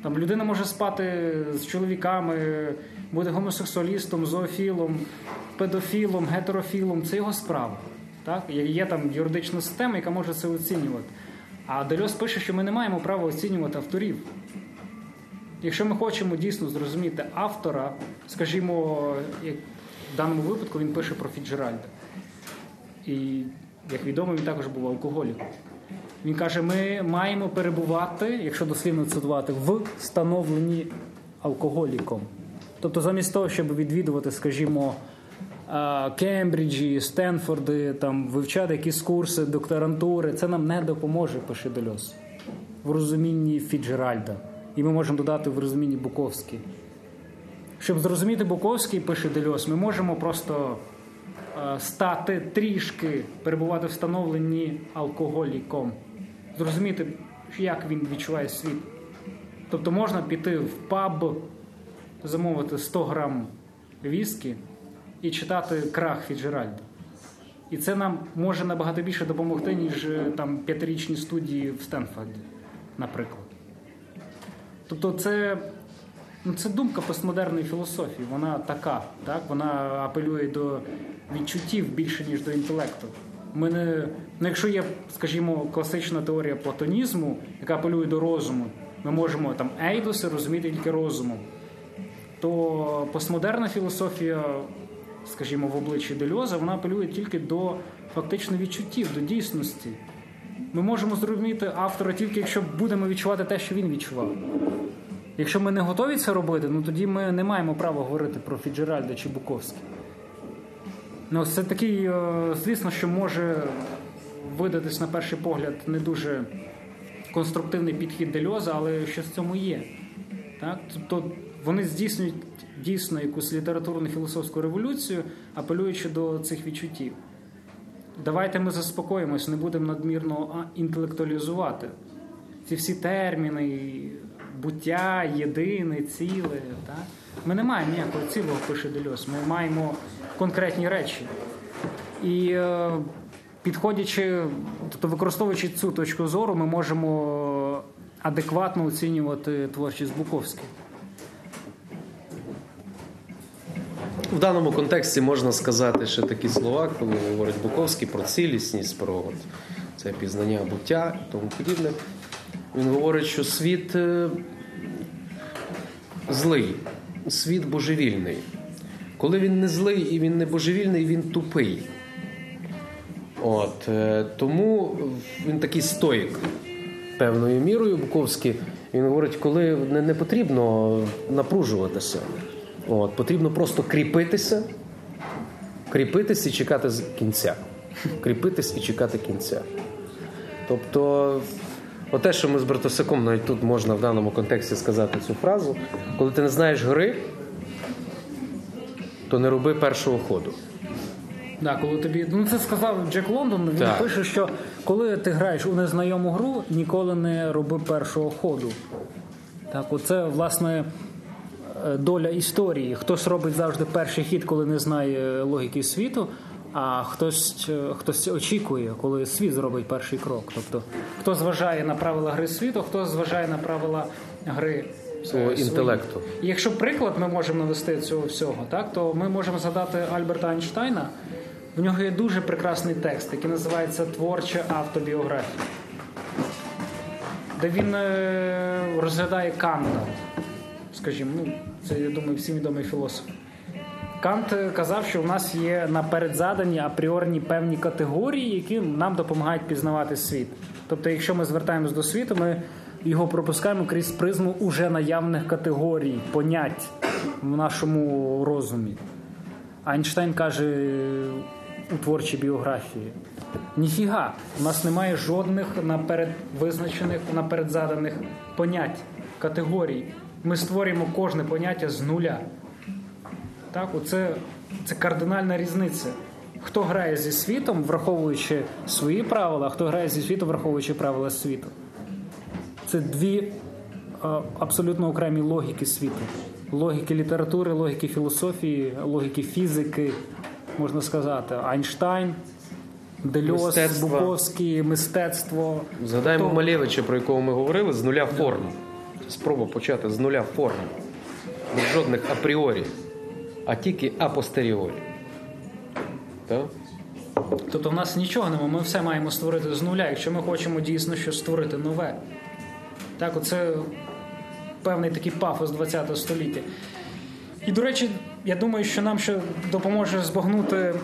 Speaker 3: Там людина може спати з чоловіками, бути гомосексуалістом, зоофілом, педофілом, гетерофілом це його справа. Так? Є- там юридична система, яка може це оцінювати. А Дельос пише, що ми не маємо права оцінювати авторів. Якщо ми хочемо дійсно зрозуміти автора, скажімо, як в даному випадку він пише про Фіджеральда. І, як відомо, він також був алкоголіком. Він каже: ми маємо перебувати, якщо дослівно цитувати, в становленні алкоголіком. Тобто, замість того, щоб відвідувати, скажімо, Кембриджі, Стенфорди, там вивчати якісь курси, докторантури, це нам не допоможе, пише Дельос, в розумінні Фіджеральда. І ми можемо додати в розумінні Буковський. Щоб зрозуміти Буковський, пише Дельос, ми можемо просто е, стати трішки, перебувати в становленні алкоголіком, зрозуміти, як він відчуває світ. Тобто можна піти в паб, замовити 100 грам віскі і читати крах Фіджеральда. І це нам може набагато більше допомогти, ніж е, там п'ятирічні студії в Стенфорді, наприклад. Тобто, це, ну, це думка постмодерної філософії. Вона така, так? вона апелює до відчуттів більше, ніж до інтелекту. Ми не, ну, якщо є, скажімо, класична теорія платонізму, яка апелює до розуму, ми можемо там ейдоси розуміти тільки розумом, то постмодерна філософія, скажімо, в обличчі Дельоза, вона апелює тільки до фактично відчуттів, до дійсності. Ми можемо зрозуміти автора тільки якщо будемо відчувати те, що він відчував. Якщо ми не готові це робити, ну тоді ми не маємо права говорити про Фіджеральда чи Буковський. Ну, це такий, е, звісно, що може видатись на перший погляд не дуже конструктивний підхід Дельоза, але щось в цьому є. Так? Тобто вони здійснюють дійсно якусь літературну філософську революцію, апелюючи до цих відчуттів. Давайте ми заспокоїмось, не будемо надмірно інтелектуалізувати. Ці всі терміни, буття, єдине, ціле. Так? Ми не маємо ніякого цілого, пише Дельос. Ми маємо конкретні речі. І е, підходячи, тобто використовуючи цю точку зору, ми можемо адекватно оцінювати творчість Буковських.
Speaker 2: В даному контексті можна сказати ще такі слова, коли говорить Буковський про цілісність, про от, це пізнання буття і тому подібне. Він говорить, що світ е, злий, світ божевільний. Коли він не злий і він не божевільний, він тупий. От, е, тому він такий стоїк певною мірою Буковський. Він говорить, коли не, не потрібно напружуватися. От, потрібно просто кріпитися, кріпитись і чекати з кінця. Кріпитись і чекати кінця. Тобто, оте, що ми з Братосиком, навіть тут можна в даному контексті сказати цю фразу, коли ти не знаєш гри, то не роби першого ходу.
Speaker 3: Да, коли тобі ну це сказав Джек Лондон. Він
Speaker 2: Так.
Speaker 3: пише, що коли ти граєш у незнайому гру, ніколи не роби першого ходу. Так, оце власне доля історії. Хтось робить завжди перший хід, коли не знає логіки світу, а хтось, е, хтось очікує, коли світ зробить перший крок. Тобто, хто зважає на правила гри світу, хто зважає на правила гри е,
Speaker 2: Свого інтелекту.
Speaker 3: І якщо приклад ми можемо навести цього всього, так то ми можемо згадати Альберта Айнштайна. В нього є дуже прекрасний текст, який називається Творча автобіографія, де він е, розглядає Канта. Скажімо, ну, це я думаю, всім відомий філософ. Кант е, казав, що в нас є напередзадані апріорні певні категорії, які нам допомагають пізнавати світ. Тобто, якщо ми звертаємось до світу, ми його пропускаємо крізь призму уже наявних категорій, понять в нашому розумі. Айнштейн каже у творчій біографії: ніфіга, у нас немає жодних наперед визначених, наперед заданих понять, категорій. Ми створюємо кожне поняття з нуля. Так, оце це кардинальна різниця. Хто грає зі світом, враховуючи свої правила, а хто грає зі світом, враховуючи правила світу. Це дві е, абсолютно окремі логіки світу. Логіки літератури, логіки філософії, логіки фізики, можна сказати. Айнштайн, Дельоз,
Speaker 2: Мистецтво.
Speaker 3: Буковський, мистецтво.
Speaker 2: Згадаємо
Speaker 3: Хто-
Speaker 2: Малевича, про якого ми говорили, з нуля форм. Спроба почати з нуля форм. Без жодних апріорі, а тільки апостеріорі.
Speaker 3: Тобто в нас нічого немає, ми все маємо створити з нуля, якщо ми хочемо дійсно щось створити нове. Так, оце певний такий пафос ХХ століття. І, до речі, я думаю, що нам ще допоможе збагнути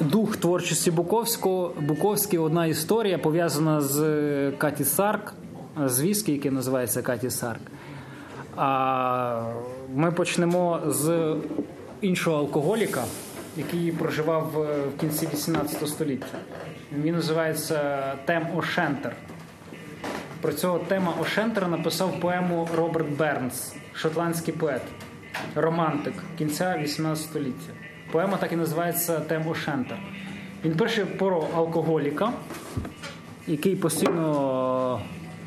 Speaker 3: дух творчості Буковського. Буковський одна історія пов'язана з е, Каті Сарк, з віскі, який називається Каті Сарк. А ми почнемо з іншого алкоголіка, який проживав е, в кінці 18 століття. Він називається Тем О'Шентер. Про цього Тема О'Шентера написав поему Роберт Бернс, шотландський поет, романтик кінця 18 століття. Поема так і називається Тем Ошентер. Він пише про алкоголіка, який постійно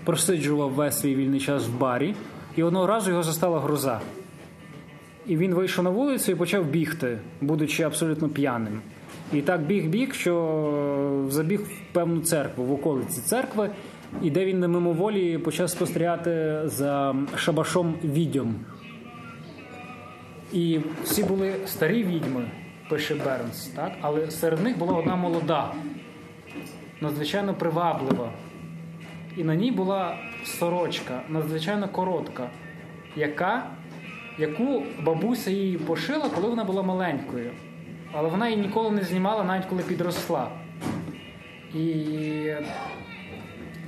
Speaker 3: просиджував весь свій вільний час в барі, і одного разу його застала гроза. І він вийшов на вулицю і почав бігти, будучи абсолютно п'яним. І так біг-біг, що забіг в певну церкву, в околиці церкви, і де він мимоволі почав спостерігати за шабашом відьом. І всі були старі відьми, пише Бернс, так? але серед них була одна молода, надзвичайно приваблива. І на ній була сорочка, надзвичайно коротка, яка, яку бабуся їй пошила, коли вона була маленькою. Але вона її ніколи не знімала, навіть коли підросла. І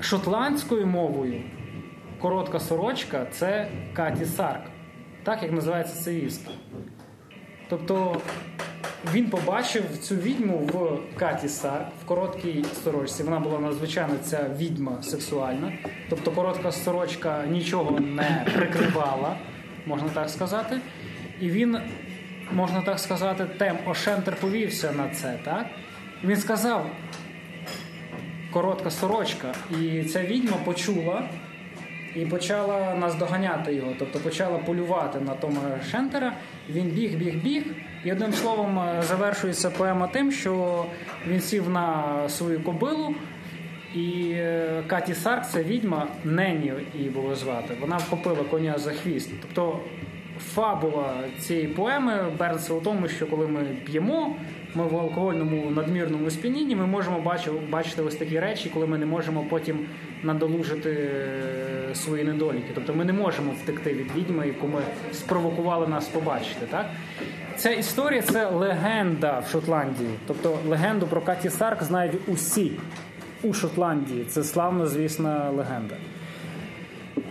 Speaker 3: шотландською мовою коротка сорочка це Каті Сарк, так як називається це віскі. Тобто він побачив цю відьму в Каті Сарк в короткій сорочці. Вона була надзвичайно ця відьма сексуальна. Тобто коротка сорочка нічого не прикривала, можна так сказати. І він, можна так сказати, тем Ошентер повівся на це. так? Він сказав: коротка сорочка. І ця відьма почула і почала наздоганяти його, тобто почала полювати на тому Шентера. Він біг, біг, біг. І одним словом е, завершується поема тим, що він сів на свою кобилу. І е, Каті Сарк, це відьма, Нені її було звати. Вона вхопила коня за хвіст. Тобто фабула цієї поеми береться у тому, що коли ми п'ємо, ми в алкогольному надмірному сп'янінні, ми можемо бачити, ось такі речі, коли ми не можемо потім надолужити е, свої недоліки. Тобто ми не можемо втекти від відьми, яку ми спровокували нас побачити. Так? Ця історія це легенда в Шотландії. Тобто легенду про Каті Сарк знають усі у Шотландії. Це славна, звісна легенда.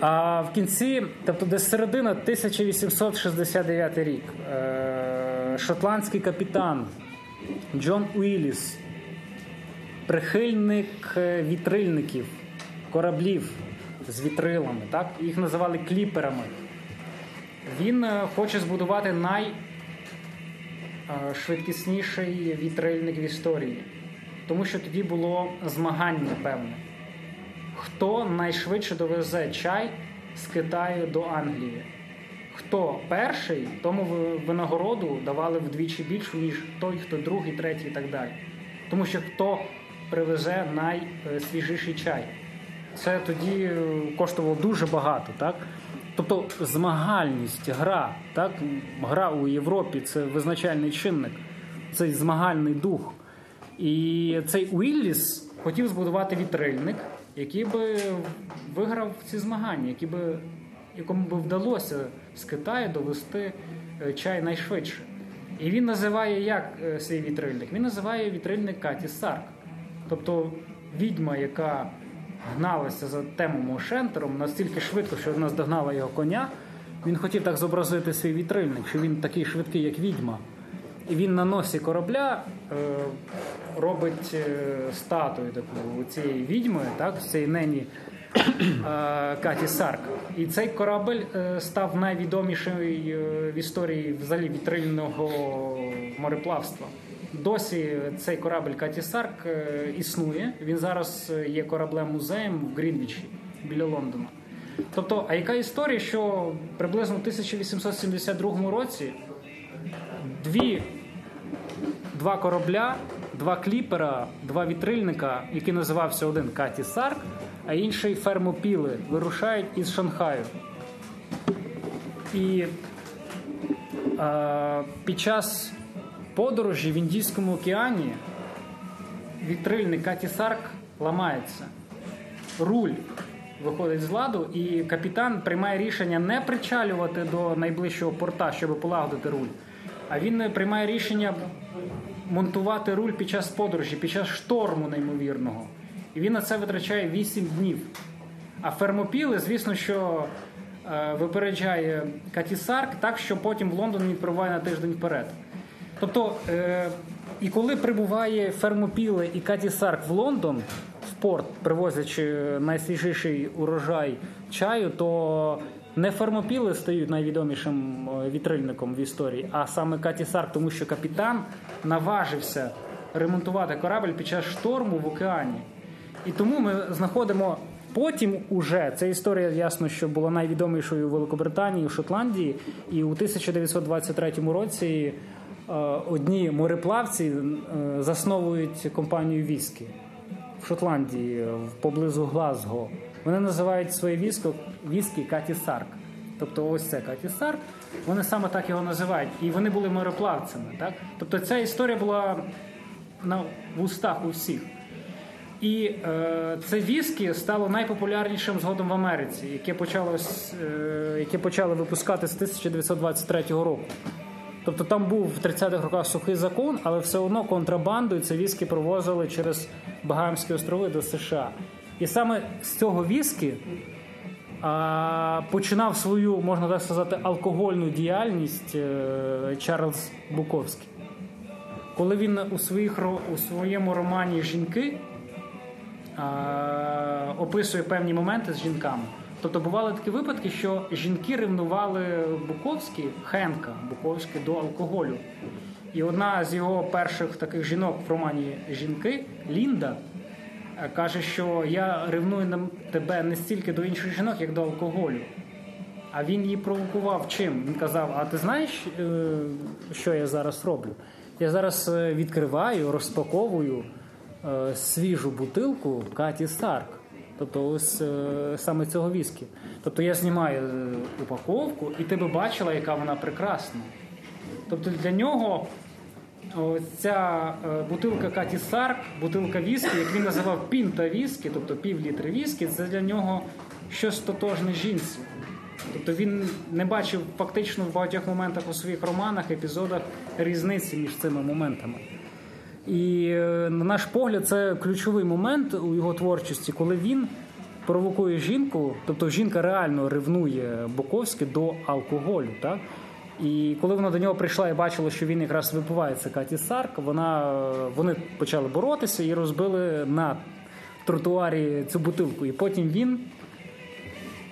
Speaker 3: А в кінці, тобто десь середина 1869 рік, е, шотландський капітан Джон Уілліс, прихильник е, вітрильників, кораблів з вітрилами, так? їх називали кліперами. Він е, хоче збудувати найшвидкісніший вітрильник в історії, тому що тоді було змагання певне. Хто найшвидше довезе чай з Китаю до Англії? Хто перший, тому винагороду давали вдвічі більшу, ніж той, хто другий, третій і так далі. Тому що хто привезе найсвіжіший чай. Це тоді коштувало дуже багато, так? Тобто змагальність, гра, так? гра у Європі це визначальний чинник, цей змагальний дух. І цей Уілліс хотів збудувати вітрильник, який би виграв ці змагання, який би, якому би вдалося з Китаю довести чай найшвидше. І він називає як свій вітрильник? Він називає вітрильник Каті Сарк. Тобто відьма, яка гналася за темом Ошентером настільки швидко, що вона здогнала його коня. Він хотів так зобразити свій вітрильник, що він такий швидкий, як відьма. І він на носі корабля е, робить е, статую таку цієї відьми, так, цієї нені е, Каті Сарк. І цей корабель е, став найвідоміший в історії взагалі вітрильного мореплавства. Досі цей корабель Каті Сарк існує. Він зараз є кораблем-музеєм в Грінвічі біля Лондона. Тобто, а яка історія, що приблизно в 1872 році дві, два корабля, два кліпера, два вітрильника, які називався один Каті Сарк, а інший Фермопіли, вирушають із Шанхаю. І е, під час подорожі в Індійському океані вітрильник Каті Сарк ламається. Руль виходить з ладу, і капітан приймає рішення не причалювати до найближчого порта, щоб полагодити руль. А він приймає рішення монтувати руль під час подорожі, під час шторму неймовірного. І він на це витрачає 8 днів. А Фермопіли, звісно, що е, випереджає Катісарк так, що потім в Лондон він прибуває на тиждень вперед. Тобто, е, і коли прибуває Фермопіле і Катісарк в Лондон, в порт, привозячи найсвіжіший урожай чаю, то не Фермопіли стають найвідомішим е, вітрильником в історії, а саме Катісарк, тому що капітан наважився ремонтувати корабль під час шторму в океані. І тому ми знаходимо потім уже ця історія ясно, що була найвідомішою у Великобританії, в Шотландії, і у 1923 році е, одні мореплавці е, засновують компанію Віскі в Шотландії, е, поблизу Глазго. Вони називають своє віско віскі Каті Сарк. Тобто ось це Каті Сарк, вони саме так його називають. І вони були мореплавцями. Так? Тобто ця історія була на в устах у всіх. І е, це віскі стало найпопулярнішим згодом в Америці, яке почалось, е, яке почали випускати з 1923 року. Тобто там був в 30-х роках сухий закон, але все одно контрабандою це віскі провозили через Багамські острови до США. І саме з цього віскі а, починав свою, можна так сказати, алкогольну діяльність е, Чарльз Буковський. Коли він у, своїх, у своєму романі Жінки описує певні моменти з жінками. Тобто бували такі випадки, що жінки ревнували Буковський, Хенка Буковський до алкоголю. І одна з його перших таких жінок в романі Жінки, Лінда, е, каже, що я ревную на тебе не стільки до інших жінок, як до алкоголю. А він її провокував чим? Він казав: А ти знаєш, е, що я зараз роблю? Я зараз е, відкриваю, розпаковую свіжу бутилку Каті Старк. Тобто ось е, саме цього віскі. Тобто я знімаю е, упаковку, і ти би бачила, яка вона прекрасна. Тобто для нього ця е, бутилка Каті Сарк, бутилка віскі, як він називав пінта віскі, тобто пів літри віскі, це для нього щось тотожне жінці. Тобто він не бачив фактично в багатьох моментах у своїх романах, епізодах різниці між цими моментами. І е, на наш погляд, це ключовий момент у його творчості, коли він провокує жінку, тобто жінка реально ревнує Боковське до алкоголю. Так? І коли вона до нього прийшла і бачила, що він якраз випиває це Каті Сарк, вона, е, вони почали боротися і розбили на тротуарі цю бутилку. І потім він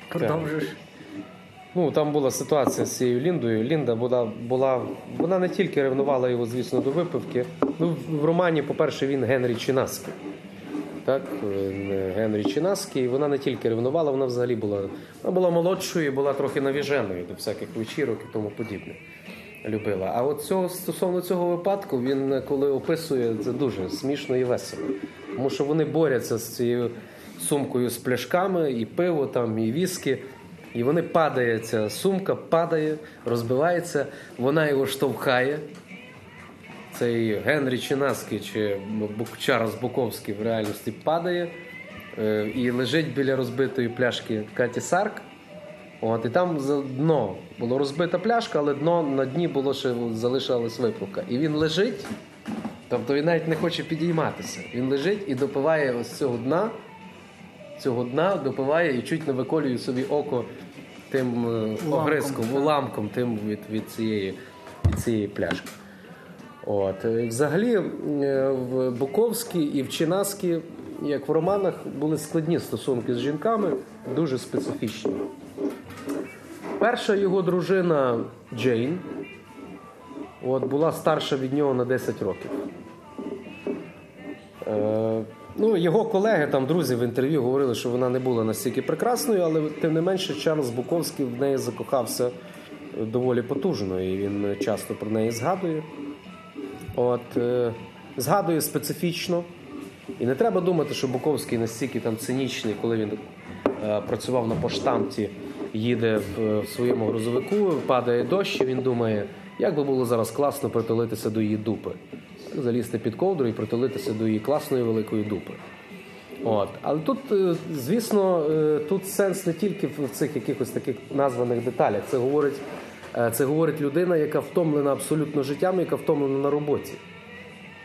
Speaker 3: продовжуєш.
Speaker 2: Ну, там була ситуація з цією Ліндою. Лінда була, була вона не тільки ревнувала його, звісно, до випивки. Ну, в романі, по-перше, він Генрі Чинаски. Так, Генрі Чинаски, і вона не тільки ревнувала, вона взагалі була, вона була молодшою і була трохи навіженою до всяких вечірок і тому подібне. Любила. А от цього, стосовно цього випадку, він коли описує, це дуже смішно і весело. Тому що вони борються з цією сумкою з пляшками, і пиво, там, і віскі. І вони падає, ця сумка падає, розбивається, вона його штовхає. Цей Генрі Чинаски чи Чарльз Буковський в реальності падає е, і лежить біля розбитої пляшки Каті Сарк. От, і там за дно було розбита пляшка, але дно на дні було ще залишилась випивка. І він лежить, тобто він навіть не хоче підійматися. Він лежить і допиває ось цього дна, цього дна допиває і чуть не виколює собі око тим е, огризком,
Speaker 3: так.
Speaker 2: уламком тим від, від, цієї, від цієї пляшки. От. е, Взагалі, е, в Буковській і в Чинаській, як в романах, були складні стосунки з жінками, дуже специфічні. Перша його дружина Джейн от, була старша від нього на 10 років. Е, ну, його колеги, там, друзі в інтерв'ю говорили, що вона не була настільки прекрасною, але тим не менше Чарльз Буковський в неї закохався доволі потужно, і він часто про неї згадує. От, е, згадує специфічно. І не треба думати, що Буковський настільки там цинічний, коли він е, працював на поштамті, їде в, в своєму грузовику, падає дощ, і він думає, як би було зараз класно притулитися до її дупи. Залізти під ковдру і притулитися до її класної великої дупи. От. Але тут, е, звісно, е, тут сенс не тільки в цих якихось таких названих деталях. Це говорить, е, це говорить людина, яка втомлена абсолютно життям, яка втомлена на роботі.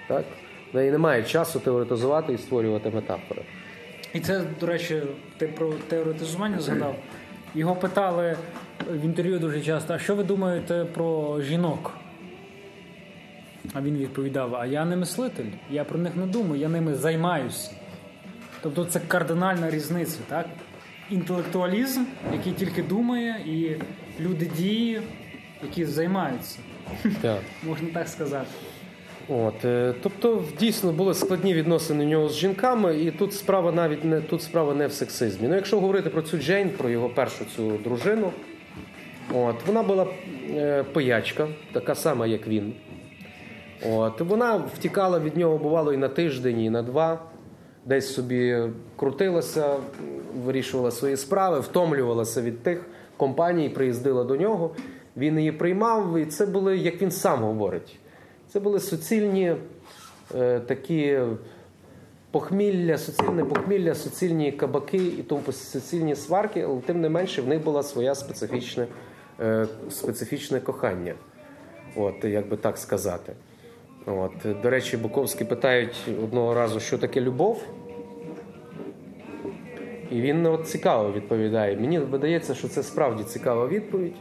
Speaker 2: Так? В неї немає часу теоретизувати і створювати метафори.
Speaker 3: І це, до речі, ти про теоретизування згадав. Його питали в інтерв'ю дуже часто: а що ви думаєте про жінок? А він відповідав: А я не мислитель, я про них не думаю, я ними займаюся. Тобто це кардинальна різниця, так? Інтелектуалізм, який тільки думає, і люди дії, які займаються.
Speaker 2: Так.
Speaker 3: Можна так сказати.
Speaker 2: От, е, тобто, дійсно були складні відносини у нього з жінками, і тут справа навіть не тут справа не в сексизмі. Ну, якщо говорити про цю Джейн, про його першу цю дружину, от, вона була е, пиячка, така сама, як він. От, вона втікала від нього, бувало, і на тиждень, і на два. Десь собі крутилася, вирішувала свої справи, втомлювалася від тих компаній, приїздила до нього. Він її приймав, і це були, як він сам говорить, це були суцільні е, такі похмілля, суцільне похмілля, суцільні кабаки і тому суцільні сварки, але тим не менше в них була своя специфічне, е, специфічне кохання. От, як би так сказати. От, до речі, Буковський питають одного разу, що таке любов. І він от цікаво відповідає. Мені видається, що це справді цікава відповідь.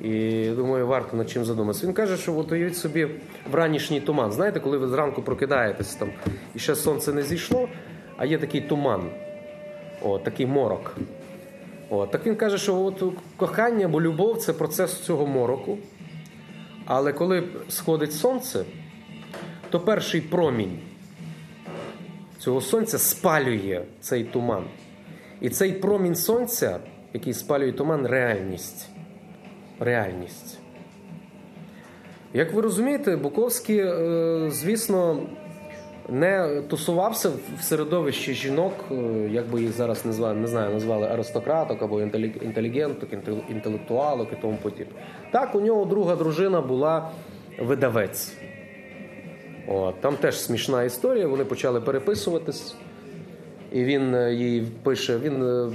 Speaker 2: І думаю, варто над чим задуматися. Він каже, що от уявіть собі вранішній туман. Знаєте, коли ви зранку прокидаєтесь там і ще сонце не зійшло, а є такий туман, о, такий морок. О, так він каже, що от кохання або любов це процес цього мороку. Але коли сходить сонце, то перший промінь цього сонця спалює цей туман. І цей промінь сонця, який спалює туман, реальність. Реальність. Як ви розумієте, Буковський, е, звісно, не тусувався в середовищі жінок, е, як би їх зараз назвали, не знаю, назвали аристократок або інтелігенток, інтелектуалок і тому подібне. Так, у нього друга дружина була видавець. От, там теж смішна історія. Вони почали переписуватись, і він е, їй пише: він е,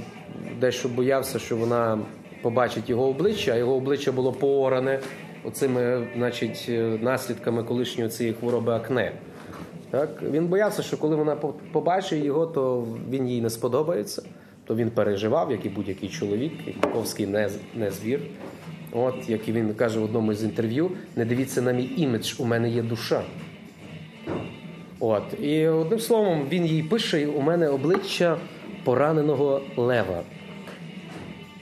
Speaker 2: дещо боявся, що вона побачить його обличчя, а його обличчя було пооране оцими, значить, е, наслідками колишньої цієї хвороби акне. Так? Він боявся, що коли вона побачить його, то він їй не сподобається. То він переживав, як і будь-який чоловік, і Буковський не, не звір. От, як і він каже в одному з інтерв'ю: не дивіться на мій імідж, у мене є душа. От. І одним словом, він їй пише: у мене обличчя пораненого лева.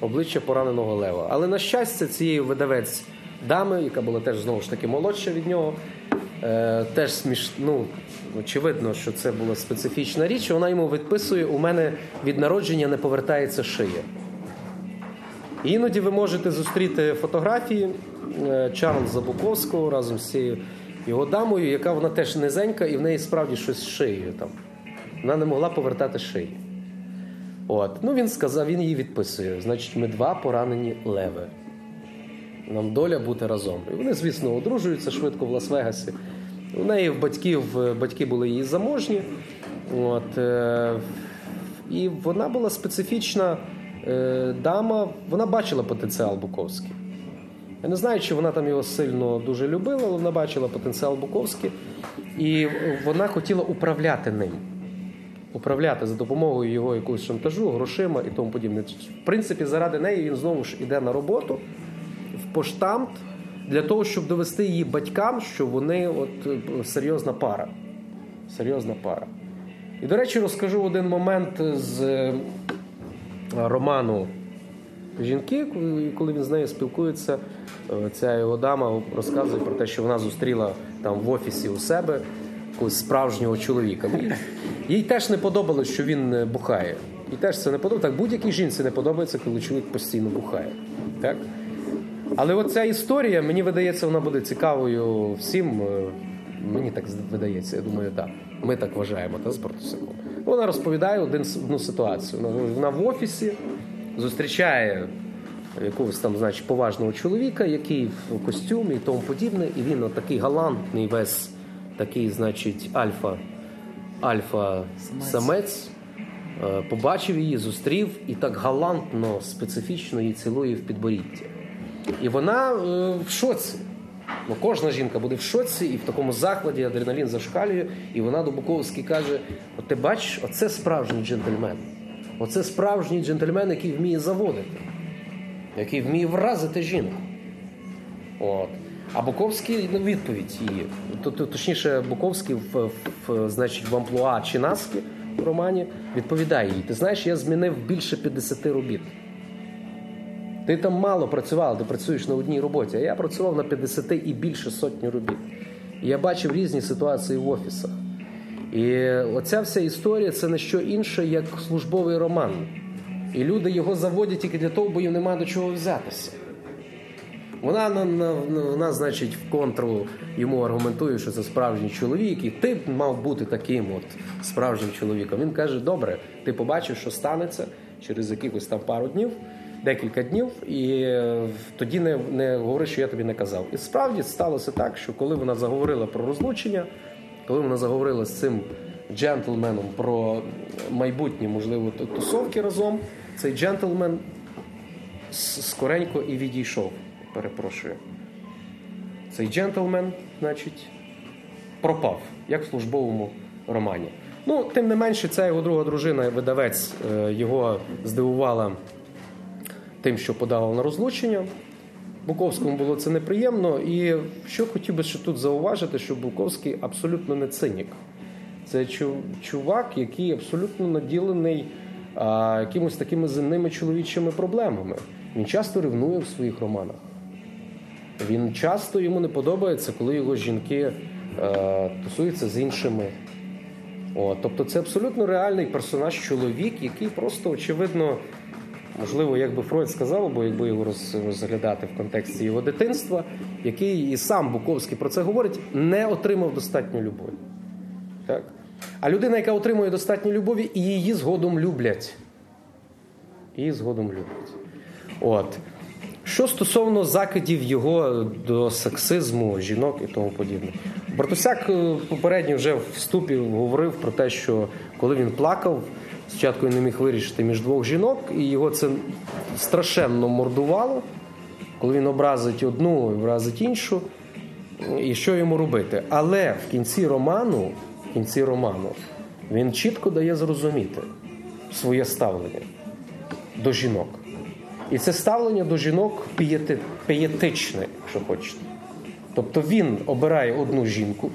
Speaker 2: Обличчя пораненого лева. Але на щастя, цієї видавець дами, яка була теж знову ж таки молодша від нього, е, теж сміш... ну, очевидно, що це була специфічна річ. Вона йому відписує: у мене від народження не повертається шия. Іноді ви можете зустріти фотографії е, Чарльза Буковського разом з цією його дамою, яка вона теж низенька, і в неї справді щось з шиєю там. Вона не могла повертати шиї. От. Ну він сказав, він її відписує. Значить, ми два поранені леви. Нам доля бути разом. І вони, звісно, одружуються швидко в Лас-Вегасі. У неї в батьків батьки були її заможні. От, е, і вона була специфічна е, дама, вона бачила потенціал Буковський. Я не знаю, чи вона там його сильно дуже любила, але вона бачила потенціал Буковський. І вона хотіла управляти ним. Управляти за допомогою його якогось шантажу, грошима і тому подібне. В принципі, заради неї він знову ж іде на роботу в поштамт для того, щоб довести її батькам, що вони от е, серйозна пара. Серйозна пара. І, до речі, розкажу один момент з е, роману жінки, коли- він з нею спілкується, ця його дама розказує про те, що вона зустріла там в офісі у себе якогось справжнього чоловіка. Їй, теж не подобалось, що він е, бухає. Їй теж це не подобається. Так, будь-якій жінці не подобається, коли чоловік постійно бухає. Так? Але оця історія, мені видається, вона буде цікавою всім. Е, Мені так видається, я думаю, так. Ми так вважаємо, та з Бартусяком. Вона розповідає одну ситуацію. Вона в офісі зустрічає якогось там, значить, поважного чоловіка, який в костюмі і тому подібне, і він от такий галантний, весь такий, значить, альфа, альфа самець. Е, Побачив її, зустрів і так галантно, специфічно її цілує в підборіддя. І вона е, в шоці. Ну, кожна жінка буде в шоці і в такому захваті адреналін зашкалює, і вона до Буковській каже: От ти бачиш, оце справжній джентльмен. Оце справжній джентльмен, який вміє заводити, який вміє вразити жінку. От. А Буковський ну, відповідь її. Точніше, Буковський в, в, значить, в амплуа Чинаски в романі відповідає їй: Ти знаєш, я змінив більше 50 робіт. Ти там мало працював, ти працюєш на одній роботі, а я працював на 50 і більше сотні робіт. І я бачив різні ситуації в офісах. І оця вся історія це не що інше, як службовий роман. І люди його заводять тільки для того, бо їм нема до чого взятися. Вона на, на, на- вона, значить, в контру йому аргументує, що це справжній чоловік, і ти мав бути таким от справжнім чоловіком. Він каже: добре, ти побачив, що станеться через якихось там пару днів, декілька днів, і е, тоді не, не говори, що я тобі не казав. І справді сталося так, що коли вона заговорила про розлучення, коли вона заговорила з цим джентльменом про майбутні, можливо, ту- тусовки разом, цей джентльмен скоренько і відійшов. Перепрошую. Цей джентльмен, значить, пропав, як в службовому романі. Ну, тим не менше, ця його друга дружина, видавець, е, його здивувала тим, що подала на розлучення. Буковському було це неприємно. І що хотів би ще тут зауважити, що Буковський абсолютно не цинік. Це чувак, який абсолютно наділений а, якимось такими земними чоловічими проблемами. Він часто ревнує в своїх романах. Він часто йому не подобається, коли його жінки е, тусуються з іншими. О, тобто це абсолютно реальний персонаж, чоловік, який просто, очевидно, можливо, як би Фройд сказав, або якби його розглядати в контексті його дитинства, який і сам Буковський про це говорить, не отримав достатньо любові. Так? А людина, яка отримує достатньо любові, і її згодом люблять. Її згодом люблять. От. Що стосовно закидів його до сексизму, жінок і тому подібне. Бартусяк е, попередньо вже в вступі говорив про те, що коли він плакав, спочатку він не міг вирішити між двох жінок, і його це страшенно мордувало, коли він образить одну і образить іншу, і що йому робити. Але в кінці роману, кінці роману він чітко дає зрозуміти своє ставлення до жінок. І це ставлення до жінок пієти, пієтичне, якщо хочете. Тобто він обирає одну жінку,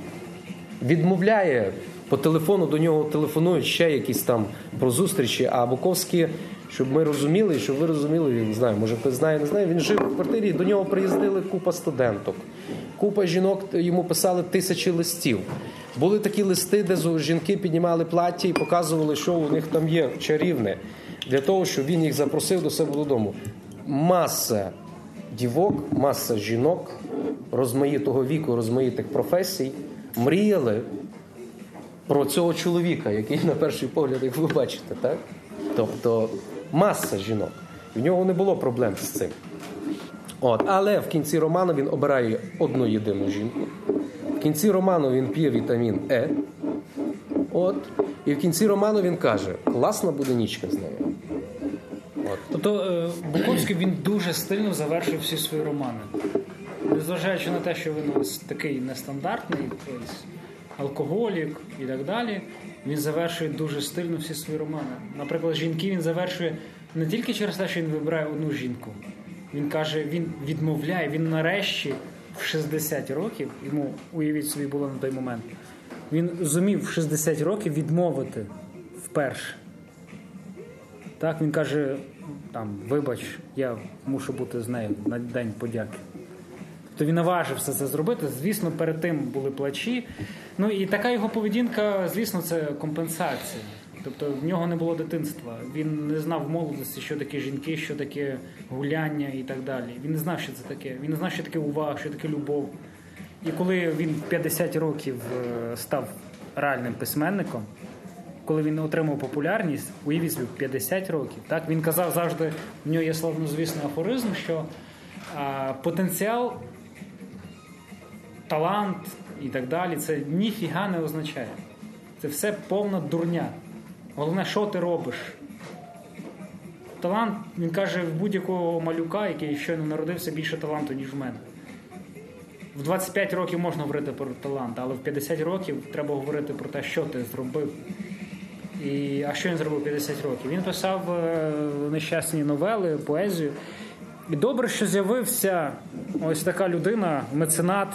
Speaker 2: відмовляє по телефону до нього телефонують ще якісь там про зустрічі, а Буковський, щоб ми розуміли, щоб ви розуміли, не знаю, може хтось знає, не знає. Він жив в квартирі, до нього приїздили купа студенток. Купа жінок йому писали тисячі листів. Були такі листи, де жінки піднімали плаття і показували, що у них там є чарівне, для того, щоб він їх запросив до себе додому. Маса дівок, маса жінок розмаїтого віку, розмаїтих професій мріяли про цього чоловіка, який на перший погляд, як ви бачите, так? Тобто маса жінок. В нього не було проблем з цим. От, але в кінці роману він обирає одну єдину жінку. В кінці роману він п'є вітамін Е. От, і в кінці роману він каже: класна буде нічка з нею. От.
Speaker 3: Тобто е, Буковський він дуже стильно завершив всі свої романи. Незважаючи на те, що він ось такий нестандартний, алкоголік і так далі, він завершує дуже стильно всі свої романи. Наприклад, жінки він завершує не тільки через те, що він вибирає одну жінку. Він каже, він відмовляє, він нарешті в 60 років, йому уявіть собі було на той момент. Він зумів в 60 років відмовити вперше. Так, він каже: там, вибач, я мушу бути з нею на день подяки. Тобто він наважився це зробити. Звісно, перед тим були плачі. Ну і така його поведінка, звісно, це компенсація. Тобто в нього не було дитинства. Він не знав в молодості, що таке жінки, що таке гуляння і так далі. Він не знав, що це таке. Він не знав, що таке увага, що таке любов. І коли він 50 років е, став реальним письменником, коли він отримав популярність, уявіть собі, 50 років. Так він казав завжди, в нього є славнозвісний афоризм, що а, потенціал, талант і так далі, це ніфіга не означає. Це все повна дурня. Головне, що ти робиш. Талант, він каже, в будь-якого малюка, який щойно народився, більше таланту, ніж в мене. в 25 років можна говорити про талант, але в 50 років треба говорити про те, що ти зробив. І, а що він зробив 50 років? Він писав е, нещасні новели, поезію. І добре, що з'явився ось така людина, меценат,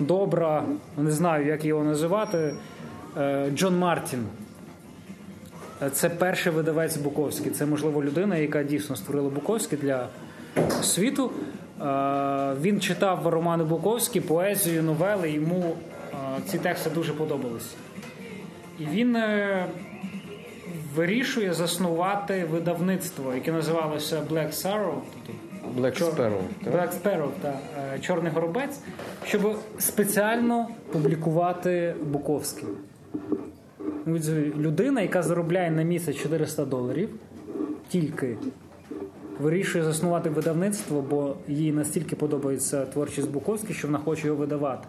Speaker 3: добра, не знаю, як його називати, е, Джон Мартін. Це перший видавець Буковський. Це, можливо, людина, яка дійсно створила Буковський для світу. Е, Він читав романи Буковські, поезію, новели. Йому е, ці тексти дуже подобались. І він е, вирішує заснувати видавництво, яке називалося Black Sparrow, тобто
Speaker 4: Black
Speaker 3: Чор-
Speaker 4: Sparrow. так?
Speaker 3: Black Sparrow, та, е, Чорний горобець, щоб спеціально публікувати Буковський. Людина, яка заробляє на місяць 400 доларів, тільки вирішує заснувати видавництво, бо їй настільки подобається творчість Буковський, що вона хоче його видавати.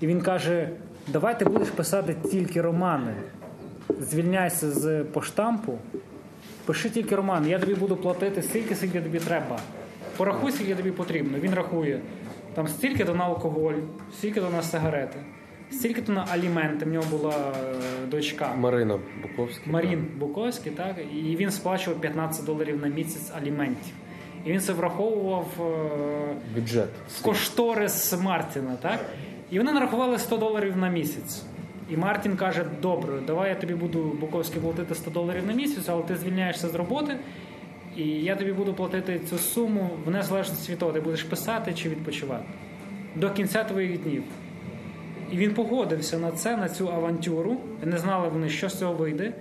Speaker 3: І він каже: давай ти будеш писати тільки романи. Звільняйся з поштампу, пиши тільки роман, я тобі буду платити стільки, скільки тобі треба. Порахуй, скільки тобі потрібно. Він рахує там стільки то на алкоголь, стільки то на сигарети, стільки то на аліменти. В нього була е, дочка.
Speaker 4: Марина Буковська.
Speaker 3: Марін Буковський, так, і він сплачував 15 доларів на місяць аліментів. І він це враховував е,
Speaker 4: Бюджет.
Speaker 3: в кошторис Мартіна, так? І вони нарахували 100 доларів на місяць. І Мартін каже: добре, давай я тобі буду Буковський платити 100 доларів на місяць, але ти звільняєшся з роботи, і я тобі буду платити цю суму в незалежності від того, ти будеш писати чи відпочивати до кінця твоїх днів. І він погодився на це, на цю авантюру. Не знали вони, що з цього вийде.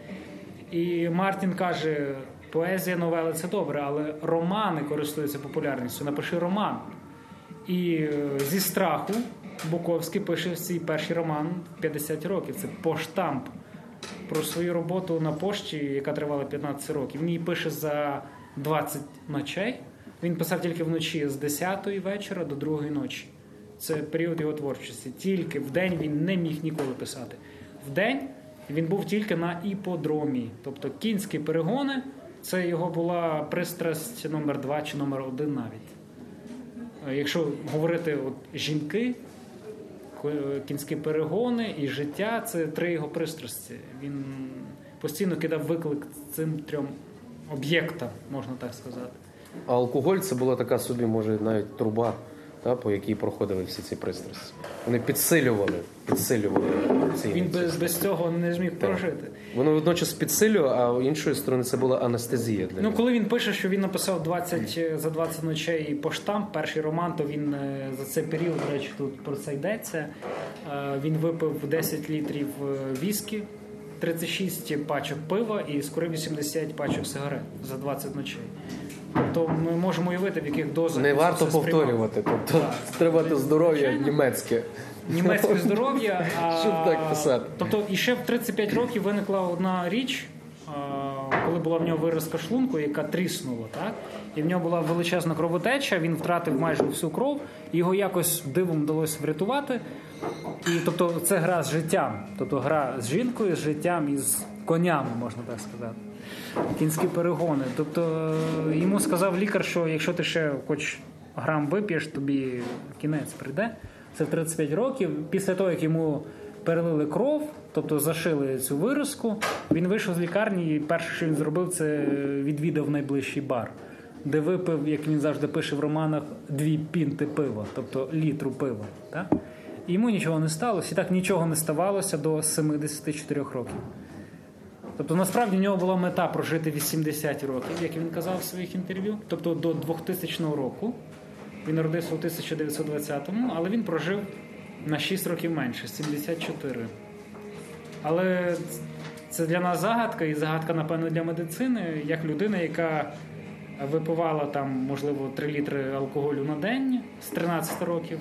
Speaker 3: І Мартін каже: поезія, новели це добре, але романи користуються популярністю. Напиши роман. І е, зі страху Буковський пише свій перший роман 50 років. Це поштамп про свою роботу на пошті, яка тривала 15 років. Він її пише за 20 ночей. Він писав тільки вночі з 10 вечора до 2 ночі. Це період його творчості. Тільки в день він не міг ніколи писати. В день він був тільки на іподромі. Тобто кінські перегони це його була пристрасть номер 2 чи номер 1 навіть. Е, Якщо говорити от жінки, кінські перегони і життя це три його пристрасті. Він постійно кидав виклик цим трьом об'єктам, можна так сказати.
Speaker 4: А алкоголь це була така собі, може, навіть труба, та, по якій проходили всі ці пристрасті. Вони підсилювали, підсилювали ці
Speaker 3: Він без, без цього не зміг прожити.
Speaker 4: Воно водночас підсилює, а іншої сторони це була анестезія для
Speaker 3: Ну, коли він пише, що він написав 20 е, за 20 ночей по штамп, перший роман, то він е, за цей період, до речі, тут про це йдеться. Е, Він випив 10 літрів віскі, 36 пачок пива і скоро 80 пачок сигарет за 20 ночей. Тобто ми можемо уявити, в яких дозах
Speaker 4: Не варто
Speaker 3: це
Speaker 4: повторювати. Тобто треба мати здоров'я німецьке.
Speaker 3: німецьке здоров'я. А,
Speaker 4: Щоб так писати.
Speaker 3: Тобто, і ще в 35 років виникла одна річ, коли була в нього виразка шлунку, яка тріснула, так? І в нього була величезна кровотеча, він втратив майже всю кров, його якось дивом вдалося врятувати. І тобто це гра з життям, тобто гра з жінкою, з життям і з конями, можна так сказати. Кінські перегони. Тобто е, йому сказав лікар, що якщо ти ще хоч грам вип'єш, тобі кінець прийде. Це в 35 років. Після того, як йому перелили кров, тобто зашили цю виразку, він вийшов з лікарні, і перше, що він зробив, це відвідав найближчий бар, де випив, як він завжди пише в романах, дві пінти пива, тобто літру пива. Так? І йому нічого не сталося, і так нічого не ставалося до 74 років. Тобто насправді в нього була мета прожити 80 років, як він казав в своїх інтерв'ю, тобто до 2000 року. Він народився у 1920-му, але він прожив на 6 років менше 74. Але це для нас загадка, і загадка, напевно, для медицини, як людина, яка випивала там, можливо, 3 літри алкоголю на день з 13 років,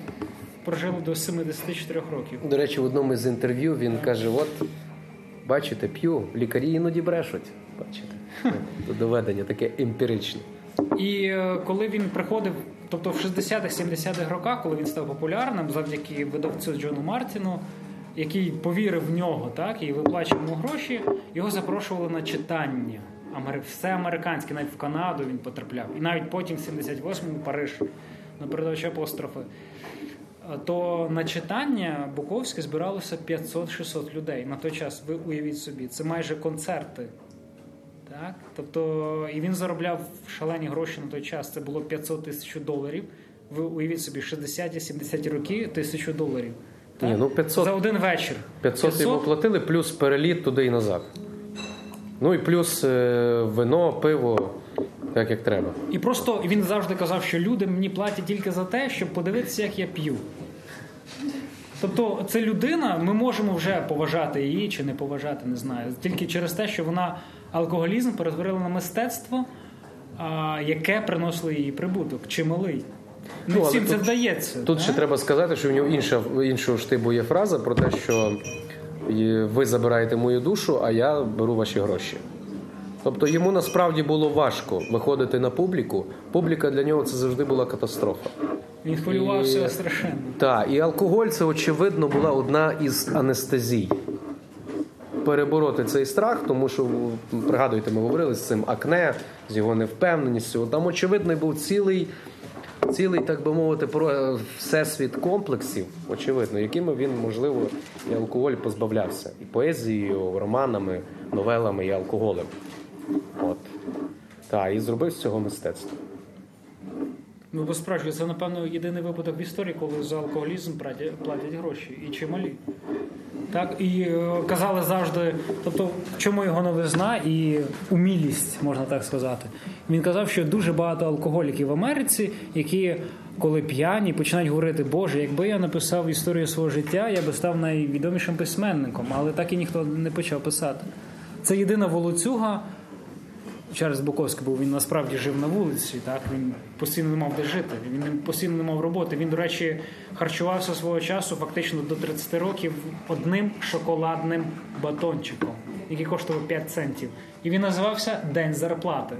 Speaker 3: прожила до 74 років.
Speaker 4: До речі, в одному з інтерв'ю він каже: от, бачите, п'ю, лікарі іноді брешуть. Бачите, доведення таке емпіричне.
Speaker 3: І е, коли він приходив, тобто в 60-х, 70-х роках, коли він став популярним, завдяки видавцю Джону Мартіну, який повірив в нього, так і виплачував йому гроші, його запрошували на читання. Все американське, навіть в Канаду він потрапляв. І навіть потім, в 78-му, Париж, на передачі апострофи. То на читання Буковське збиралося 500-600 людей. На той час ви уявіть собі, це майже концерти. Так? Тобто, і він заробляв шалені гроші на той час. Це було 500 тисяч доларів. Ви уявіть собі, 60-70 роки тисячу доларів.
Speaker 2: Ні, ну 500
Speaker 3: За один вечір.
Speaker 2: 500 йому платили, плюс переліт туди і назад. Ну і плюс е, вино, пиво, так як треба.
Speaker 3: І просто він завжди казав, що люди мені платять тільки за те, щоб подивитися, як я п'ю. Тобто, це людина, ми можемо вже поважати її чи не поважати, не знаю. Тільки через те, що вона алкоголізм перетворила на мистецтво, а, яке приносило їй прибуток, чималий. Не
Speaker 2: Ну,
Speaker 3: всім це
Speaker 2: тут-
Speaker 3: вдається.
Speaker 2: Тут ще треба сказати, що в нього інша іншого штибу є фраза про те, що ви забираєте мою душу, а я беру ваші гроші. Тобто йому насправді було важко виходити на публіку. Публіка для нього це завжди була катастрофа.
Speaker 3: Він хвилювався
Speaker 2: І-
Speaker 3: страшенно.
Speaker 2: Так, і алкоголь це очевидно була одна із анестезій. Перебороти цей страх, тому що пригадуєте, ми говорили з цим акне, з його невпевненістю. Там очевидно був цілий, цілий, так би мовити, про всесвіт комплексів, очевидно, якими він, можливо, і алкоголь позбавлявся. І поезією, романами, новелами, і алкоголем. От. Так, і зробив з цього мистецтво.
Speaker 3: Ну, бо справді, це, напевно, єдиний випадок в історії, коли за алкоголізм платять, гроші і чималі. Так, і е, казали завжди, тобто, чому його новизна і умілість, можна так сказати. Він казав, що дуже багато алкоголіків в Америці, які, коли п'яні, починають говорити, Боже, якби я написав історію свого життя, я би став найвідомішим письменником, але так і ніхто не почав писати. Це єдина волоцюга, Чарльз Буковський був, він насправді жив на вулиці, так він постійно не мав де жити, він постійно не мав роботи. Він, до речі, харчувався свого часу фактично до 30 років одним шоколадним батончиком, який коштував 5 центів. І він називався День зарплати.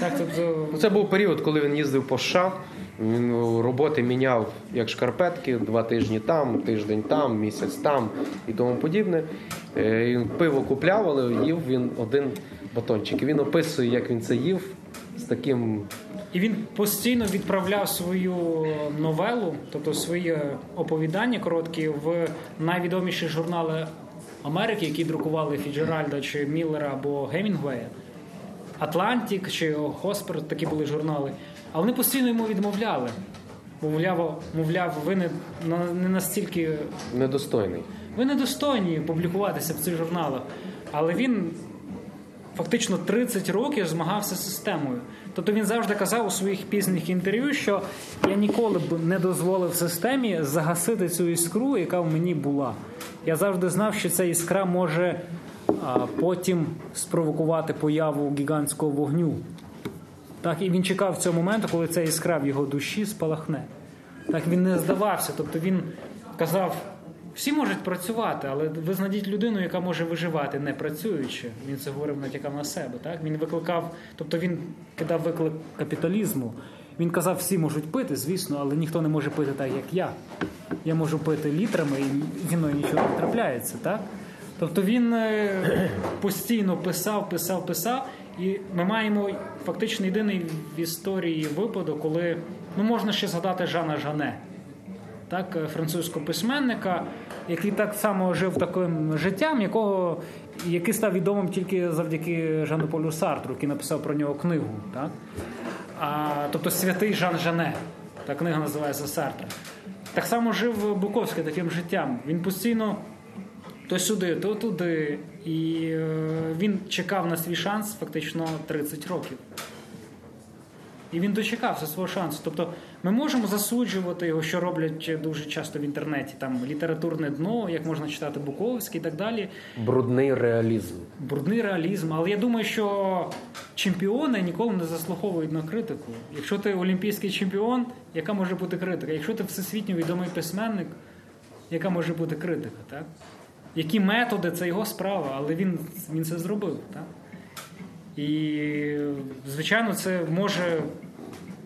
Speaker 3: Так, тобто,
Speaker 2: Ну, Це був період, коли він їздив по США. Він роботи міняв як шкарпетки, два тижні там, тиждень там, місяць там і тому подібне. Е, Він пиво купляв, але їв він один батончик. Він описує, як він це їв з таким.
Speaker 3: І він постійно відправляв свою новелу, тобто свої оповідання короткі, в найвідоміші журнали Америки, які друкували Фіцджеральда чи Міллера або Гемінгвея. Атлантик чи Харперс, такі були журнали. А вони постійно йому відмовляли. Мовляв, мовляв, ви не, не настільки
Speaker 2: Недостойний.
Speaker 3: ви недостойні публікуватися в цих журналах. Але він фактично 30 років змагався з системою. Тобто він завжди казав у своїх пізніх інтерв'ю, що я ніколи б не дозволив системі загасити цю іскру, яка в мені була. Я завжди знав, що ця іскра може а, потім спровокувати появу гігантського вогню. Так, і він чекав цього моменту, коли ця іскра в його душі спалахне. Так він не здавався. Тобто він казав: всі можуть працювати, але ви знайдіть людину, яка може виживати, не працюючи. Він це говорив, натякав на себе. Так він викликав, тобто він кидав виклик капіталізму. Він казав, всі можуть пити, звісно, але ніхто не може пити так, як я. Я можу пити літрами, і зі мною нічого не трапляється. Так? Тобто він е, постійно писав, писав, писав, і ми маємо фактично єдиний в історії випадок, коли ну можна ще згадати Жана Жане, так, е, французького письменника, який так само жив таким життям, якого, який став відомим тільки завдяки Жану Полю Сартру, який написав про нього книгу. Так? А, тобто святий Жан Жане. Та книга називається Сартра. Так само жив Буковський таким життям. Він постійно то сюди, то туди. І е, він чекав на свій шанс фактично 30 років. І він дочекався свого шансу. Тобто ми можемо засуджувати його, що роблять дуже часто в інтернеті, там літературне дно, як можна читати Буковський і так далі.
Speaker 2: Брудний реалізм.
Speaker 3: Брудний реалізм. Але я думаю, що чемпіони ніколи не заслуговують на критику. Якщо ти олімпійський чемпіон, яка може бути критика? Якщо ти всесвітньо відомий письменник, яка може бути критика? Так? Які методи це його справа, але він, він це зробив. Так? І, звичайно, це може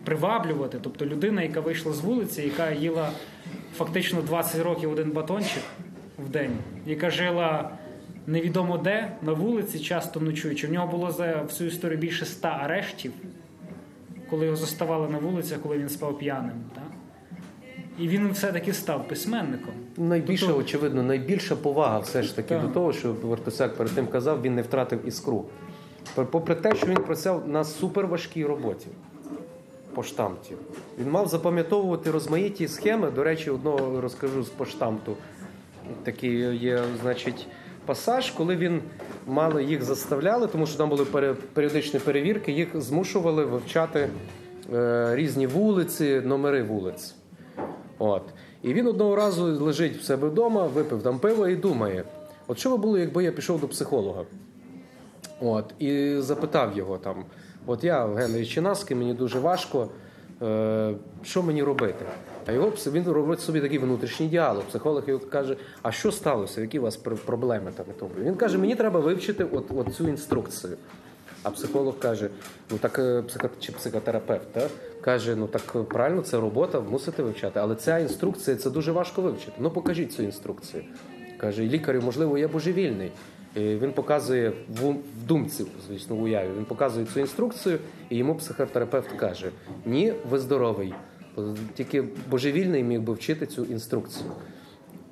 Speaker 3: приваблювати. Тобто людина, яка вийшла з вулиці, яка їла фактично 20 років один батончик в день, яка жила невідомо де на вулиці, часто ночуючи. В нього було за всю історію більше ста арештів, коли його заставали на вулицях, коли він спав п'яним. Так? І він все-таки став письменником.
Speaker 2: Найбільше,
Speaker 3: Тобто-
Speaker 2: очевидно, найбільша повага все ж таки
Speaker 3: Так.
Speaker 2: до того, що Вартосяк перед тим казав, він не втратив іскру. Попри те, що він працював на суперважкій роботі по штамті. Він мав запам'ятовувати розмаїті схеми. До речі, одного розкажу з поштамту. Такий є, значить, пасаж, коли він мали їх заставляли, тому що там були періодичні перевірки, їх змушували вивчати е, різні вулиці, номери вулиць. От. І він одного разу лежить в себе вдома, випив там пиво і думає: от що би було, якби я пішов до психолога? От, і запитав його там: от я, Генрій Чинаски, мені дуже важко, е, що мені робити? А його він робить собі такий внутрішній діалог. Психолог його каже: А що сталося? Які у вас проблеми там і тому? Він каже: Мені треба вивчити от, от цю інструкцію. А психолог каже: ну так е, психо... чи психотерапевт та? каже: ну так е, правильно, це робота, мусите вивчати. Але ця інструкція це дуже важко вивчити. Ну покажіть цю інструкцію. Каже, лікарю, можливо, я божевільний. І він показує в, думці, звісно, в уяві. Він показує цю інструкцію, і йому психотерапевт каже: Ні, ви здоровий. Тільки божевільний міг би вчити цю інструкцію.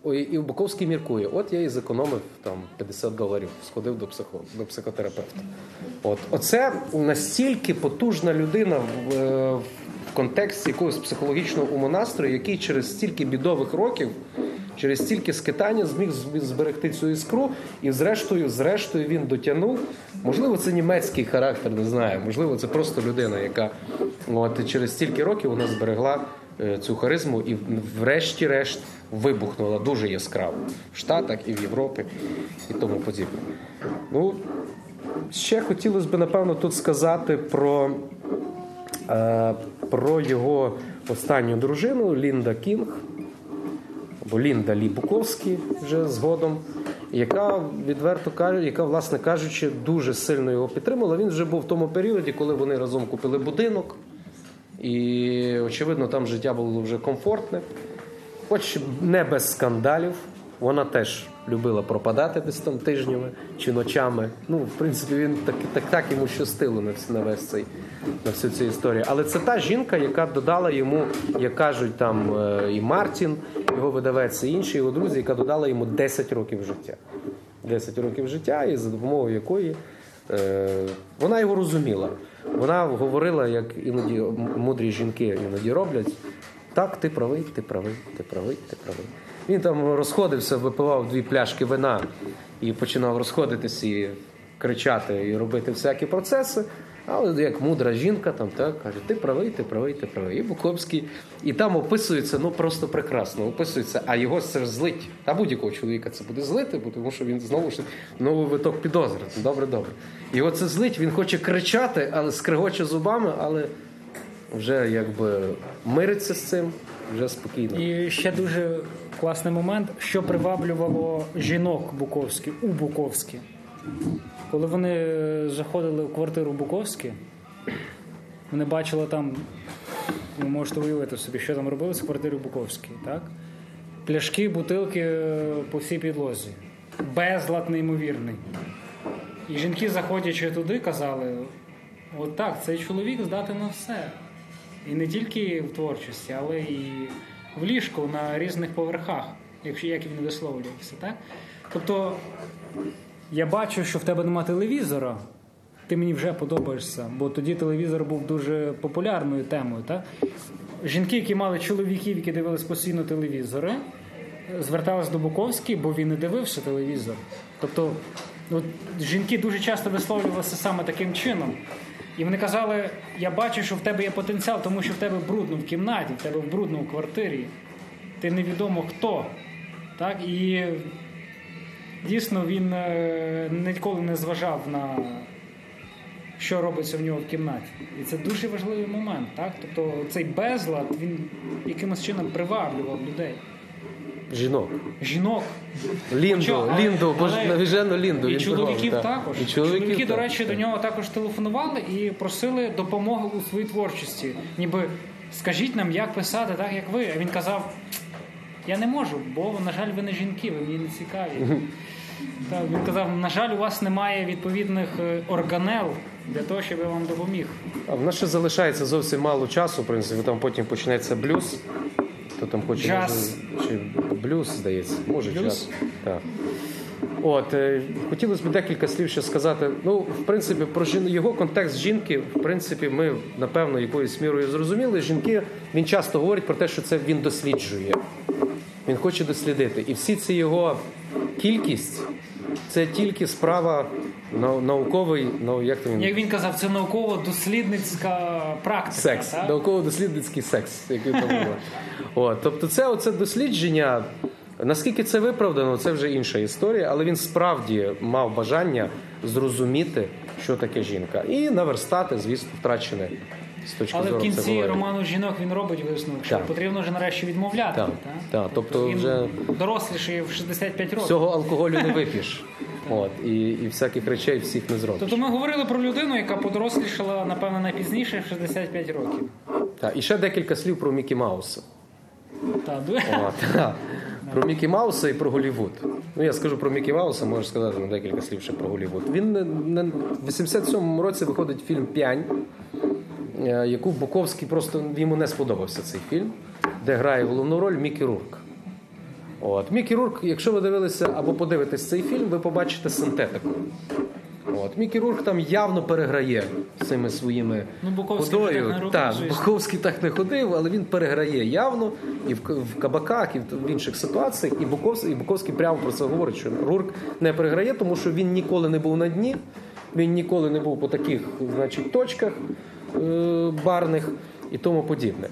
Speaker 2: І Буковський міркує: от я і зекономив там 50 доларів, сходив до психо, до психотерапевта. От оце настільки потужна людина в, е, в контексті якогось психологічного умонастрою, який через стільки бідових років, через стільки скитання зміг зберегти цю іскру, і зрештою, зрештою, він дотягнув. Можливо, це німецький характер, не знаю. Можливо, це просто людина, яка от, через стільки років вона зберегла е, цю харизму і врешті-решт вибухнула дуже яскраво в Штатах і в Європі і тому подібне. Ну, ще хотілося б, напевно, тут сказати про, про його останню дружину Лінда Кінг, або Лінда Лі Буковський вже згодом, яка відверто каже, яка, власне кажучи, дуже сильно його підтримала. Він вже був в тому періоді, коли вони разом купили будинок. І, очевидно, там життя було вже комфортне, хоч не без скандалів. Вона теж любила пропадати десь там тижнями чи ночами. Ну, в принципі, він так, так, так йому щастило на, на весь цей на всю цю історію. Але це та жінка, яка додала йому, як кажуть, там е, і Мартін, його видавець, і інші його друзі, яка додала йому 10 років життя. 10 років життя, і за допомогою якої е, вона його розуміла. Вона говорила, як іноді мудрі жінки іноді роблять. Так, ти правий, ти правий, ти правий, ти правий. Він там розходився, випивав дві пляшки вина і починав розходитись і кричати, і робити всякі процеси. Але як мудра жінка там так каже: ти правий, ти правий, ти правий. І Буковський. І там описується ну просто прекрасно. Описується, а його це ж злить. Та будь-якого чоловіка це буде злити, тому що він знову ж новий виток підозри. Добре, добре. Його це злить, він хоче кричати, але скригоче зубами, але вже якби мириться з цим, вже спокійно.
Speaker 3: І ще дуже класний момент, що приваблювало жінок Буковські у Буковські. Коли вони заходили в квартиру Буковські, вони бачили там, ви можете уявити собі, що там робилося в квартирі Буковській, так? Пляшки, бутилки е, по всій підлозі. Безлад неймовірний. І жінки, заходячи туди, казали: от так, цей чоловік здатен на все. І не тільки в творчості, але і в ліжку на різних поверхах, якщо як він висловлювався. Так? Тобто я бачу, що в тебе нема телевізора, ти мені вже подобаєшся, бо тоді телевізор був дуже популярною темою. Так? Жінки, які мали чоловіків, які дивились постійно телевізори, зверталися до Буковський, бо він не дивився телевізор. Тобто, от, жінки дуже часто висловлювалися саме таким чином. І вони казали: я бачу, що в тебе є потенціал, тому що в тебе брудно в кімнаті, в тебе брудно в квартирі. Ти невідомо хто. Так? І дійсно він е, ніколи не зважав на що робиться в нього в кімнаті. І це дуже важливий момент. Так? Тобто цей безлад він якимось чином приваблював людей.
Speaker 2: Жінок.
Speaker 3: Жінок.
Speaker 2: Лінду,
Speaker 3: Хоча,
Speaker 2: Лінду, бо
Speaker 3: але-
Speaker 2: навіжену Лінду.
Speaker 3: І
Speaker 2: він
Speaker 3: чоловіків
Speaker 2: так.
Speaker 3: також.
Speaker 2: І чоловіків
Speaker 3: Чоловіки, до
Speaker 2: так,
Speaker 3: речі, до нього також телефонували і просили допомоги у своїй творчості. Ніби скажіть нам, як писати, так як ви. А він казав: Я не можу, бо, на жаль, ви не жінки, ви мені не цікаві. Так, він казав, на жаль, у вас немає відповідних е, органел для того, щоб я вам допоміг.
Speaker 2: А в нас ще залишається зовсім мало часу, в принципі, там потім почнеться блюз. Хто там хоче
Speaker 3: Джаз.
Speaker 2: чи блюз, здається, може
Speaker 3: Блюз?
Speaker 2: джаз. Так. От, е, хотілося б декілька слів ще сказати. Ну, в принципі, про жін... його контекст жінки, в принципі, ми напевно якоюсь мірою зрозуміли. Жінки він часто говорить про те, що це він досліджує. Він хоче дослідити. І всі ці його кількість це тільки справа науковий, ну як то він
Speaker 3: Як він казав, це науково-дослідницька практика.
Speaker 2: секс,
Speaker 3: так?
Speaker 2: науково-дослідницький секс, який там було. От, тобто, це оце дослідження. Наскільки це виправдано, це вже інша історія, але він справді мав бажання зрозуміти, що таке жінка, і наверстати, звісно, втрачене з точки
Speaker 3: Але в кінці
Speaker 2: психології.
Speaker 3: роману жінок він робить висновок, що
Speaker 2: Так.
Speaker 3: потрібно вже нарешті відмовляти.
Speaker 2: Так,
Speaker 3: так?
Speaker 2: так, тобто
Speaker 3: він
Speaker 2: вже-
Speaker 3: доросліший в 65 років.
Speaker 2: Всього алкоголю не вип'єш. От, і, і всяких речей всіх не зробиш.
Speaker 3: Тобто ми говорили про людину, яка подорослішала, напевно, найпізніше в 65 років.
Speaker 2: Так, і ще декілька слів про Мікі Мауса.
Speaker 3: Ду-
Speaker 2: От, та. Про Мікі Мауса і про Голівуд. Ну, я скажу про Мікі Мауса, можеш сказати на декілька слів ще про Голівуд. Він в 87-му році виходить фільм П'янь, е, яку Буковський просто йому не сподобався цей фільм, де грає головну роль Мікі Рурк. От. Мікі Рурк, якщо ви дивилися або подивитесь цей фільм, ви побачите синтетику. От. Мікі Рурк там явно переграє цими своїми
Speaker 3: Ну, Буковський
Speaker 2: ходою.
Speaker 3: так
Speaker 2: Так. Буковський так не ходив, але він переграє явно і в, в кабаках, і в інших ситуаціях. І Буковський, і Буковський прямо про це говорить, що Рурк не переграє, тому що він ніколи не був на дні, він ніколи не був по таких значить, точках е- барних і тому подібне.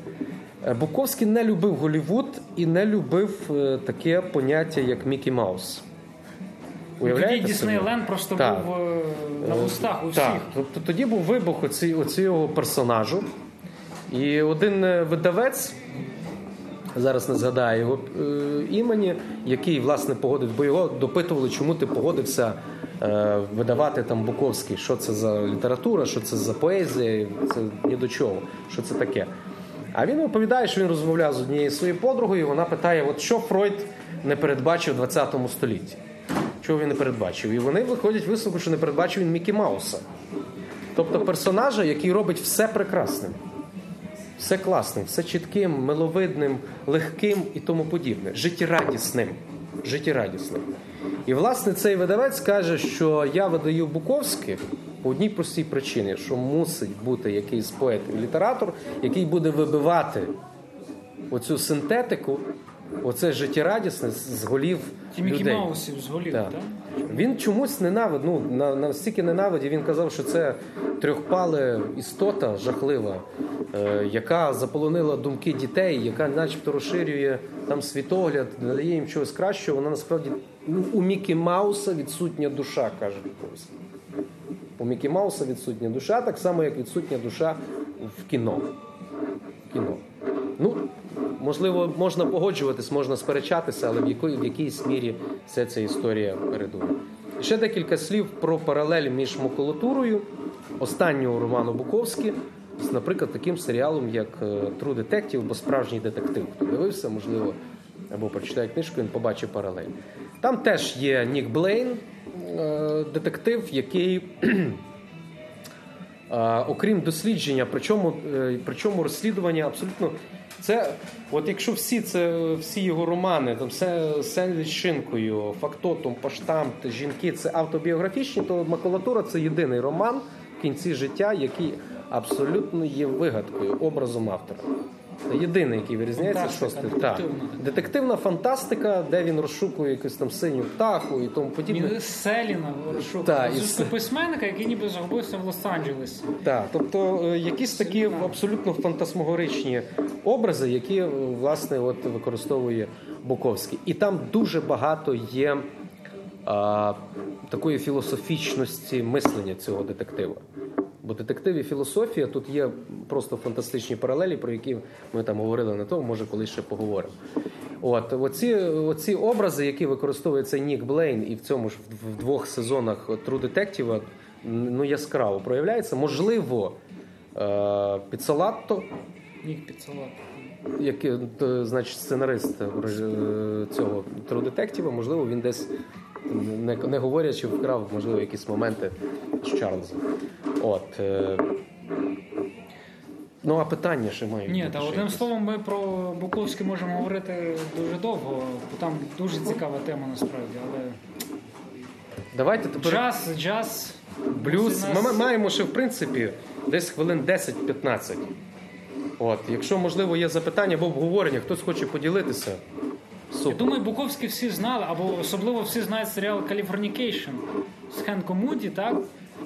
Speaker 2: Е, Буковський не любив Голівуд і не любив е, таке поняття, як Мікі Маус.
Speaker 3: Тоді? Діснейленд просто
Speaker 2: Так.
Speaker 3: був е, на вустах у всіх.
Speaker 2: Так, тобто тоді був вибух оці, оцього персонажу. І один е, видавець, зараз не згадаю його е, імені, який власне погодив, бо його допитували, чому ти погодився е, видавати там Буковський, що це за література, що це за поезія, це ні до чого, що це таке. А він оповідає, що він розмовляв з однією своєю подругою, і вона питає: от що Фройд не передбачив у 20 столітті? Чого він не передбачив? І вони виходять висновку, що не передбачив він Мікі Мауса. Тобто персонажа, який робить все прекрасним, все класним, все чітким, миловидним, легким і тому подібне, життєрадісним. Життєрадісним. І власне цей видавець каже, що я видаю Буковських по одній простій причині, що мусить бути якийсь поет і літератор, який буде вибивати оцю синтетику, оце життєрадісне з голів
Speaker 3: Ті Мікі
Speaker 2: людей.
Speaker 3: Маусів з голів,
Speaker 2: Так.
Speaker 3: так?
Speaker 2: Він чомусь ненавидів, ну, на, настільки ненавидів, він казав, що це трьохпале істота жахлива, е, яка заполонила думки дітей, яка начебто розширює там світогляд, надає їм чогось кращого. Вона насправді у Мікі Мауса відсутня душа, каже Буковський. У Мікі Мауса відсутня душа, так само, як відсутня душа в кіно. Кіно. Ну, можливо, можна погоджуватись, можна сперечатися, але в, якої, в якійсь мірі вся ця історія передує. Ще декілька слів про паралель між макулатурою останнього роману Буковський з, наприклад, таким серіалом, як True Detective, бо справжній детектив. Хто дивився, можливо, або прочитає книжку, він побачить паралель. Там теж є Нік Блейн, е, детектив, який окрім дослідження, причому, е, причому розслідування абсолютно це, от якщо всі це всі його романи, там все сендвіч з шинкою, фактотум, поштамт, жінки це автобіографічні, то макулатура це єдиний роман в кінці життя, який абсолютно є вигадкою, образом автора. Це єдиний, який вирізняється шостий. Так.
Speaker 3: детективна.
Speaker 2: Фантастика, де він розшукує якусь там синю птаху і тому подібне.
Speaker 3: Він Селіна розшукав
Speaker 2: Так, і
Speaker 3: письменника, який ніби загубився в Лос-Анджелесі.
Speaker 2: Так, тобто е, якісь такі абсолютно фантасмогоричні образи, які е, власне от використовує Буковський. І там дуже багато є а, такої філософічності мислення цього детектива. Бо детектив і філософія тут є просто фантастичні паралелі, про які ми там говорили на тому, може колись ще поговоримо. От оці, оці образи, які використовує цей Нік Блейн, і в цьому ж в- двох сезонах True Detective, ну яскраво проявляється. Можливо, е,
Speaker 3: Нік Піццолат.
Speaker 2: який е, значить сценарист е, цього True Detective, можливо, він десь не, не говорячи, вкрав, можливо, якісь моменти з Чарльза. От. е, Ну а питання ще мають.
Speaker 3: Ні, та одним словом, ми про Буковський можемо говорити дуже довго, бо там дуже цікава тема насправді. Але
Speaker 2: Давайте тепер
Speaker 3: джаз, джаз,
Speaker 2: блюз.
Speaker 3: у
Speaker 2: Ми маємо ще в принципі десь хвилин 10-15. От, якщо можливо є запитання або обговорення, хтось хоче поділитися.
Speaker 3: Я думаю, Буковський всі знали, або особливо всі знають серіал Californication з Хенком Муді, так?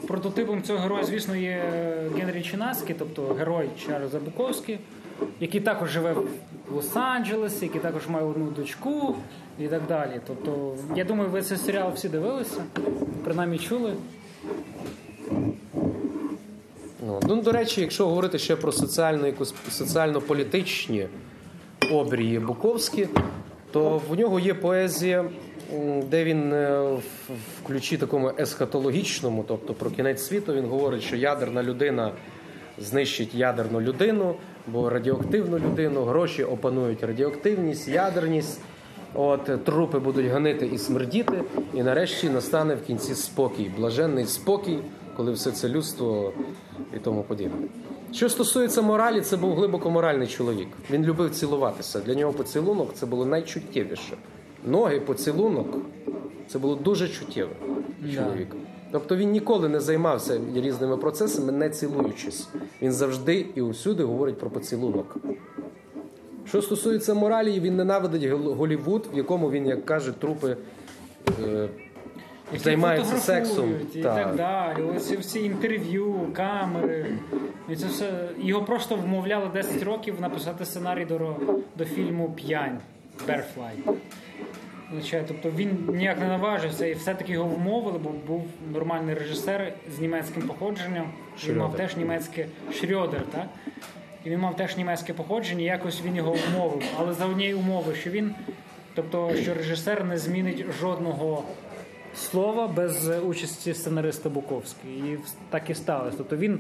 Speaker 3: Прототипом цього героя, звісно, є Генрі Чинаський, тобто герой Чарльза Буковський, який також живе в Лос-Анджелесі, який також має одну дочку і так далі. Тобто, я думаю, ви цей серіал всі дивилися, принаймні чули.
Speaker 2: Ну, ну, до речі, якщо говорити ще про соціально-політичні обрії Буковські, то в нього є поезія, де він е, в ключі такому есхатологічному, тобто про кінець світу, він говорить, що ядерна людина знищить ядерну людину, бо радіоактивну людину, гроші опанують радіоактивність, ядерність. От трупи будуть ганити і смердіти, і нарешті настане в кінці спокій, блаженний спокій, коли все це людство і тому подібне. Що стосується моралі, це був глибоко моральний чоловік. Він любив цілуватися. Для нього поцілунок це було найчуттєвіше. Ноги, поцілунок це було дуже чуттєве чоловік. Тобто він ніколи не займався різними процесами, не цілуючись. Він завжди і усюди говорить про поцілунок. Що стосується моралі, він ненавидить Голівуд, в якому він, як каже, трупи е,
Speaker 3: які
Speaker 2: займаються сексом.
Speaker 3: І
Speaker 2: Так.
Speaker 3: так далі. Ось всі інтерв'ю, камери. І це все. Його просто вмовляли 10 років написати сценарій до, до фільму П'янь. Означає, Тобто він ніяк не наважився і все-таки його вмовили, бо був нормальний режисер з німецьким походженням. Він мав теж німецьке Шрьодер, так? І він мав теж німецьке походження, і якось він його вмовив. Але за однієї умови, що він, тобто, що режисер не змінить жодного слова без е, участі сценариста Буковського. І так і сталося. Тобто він,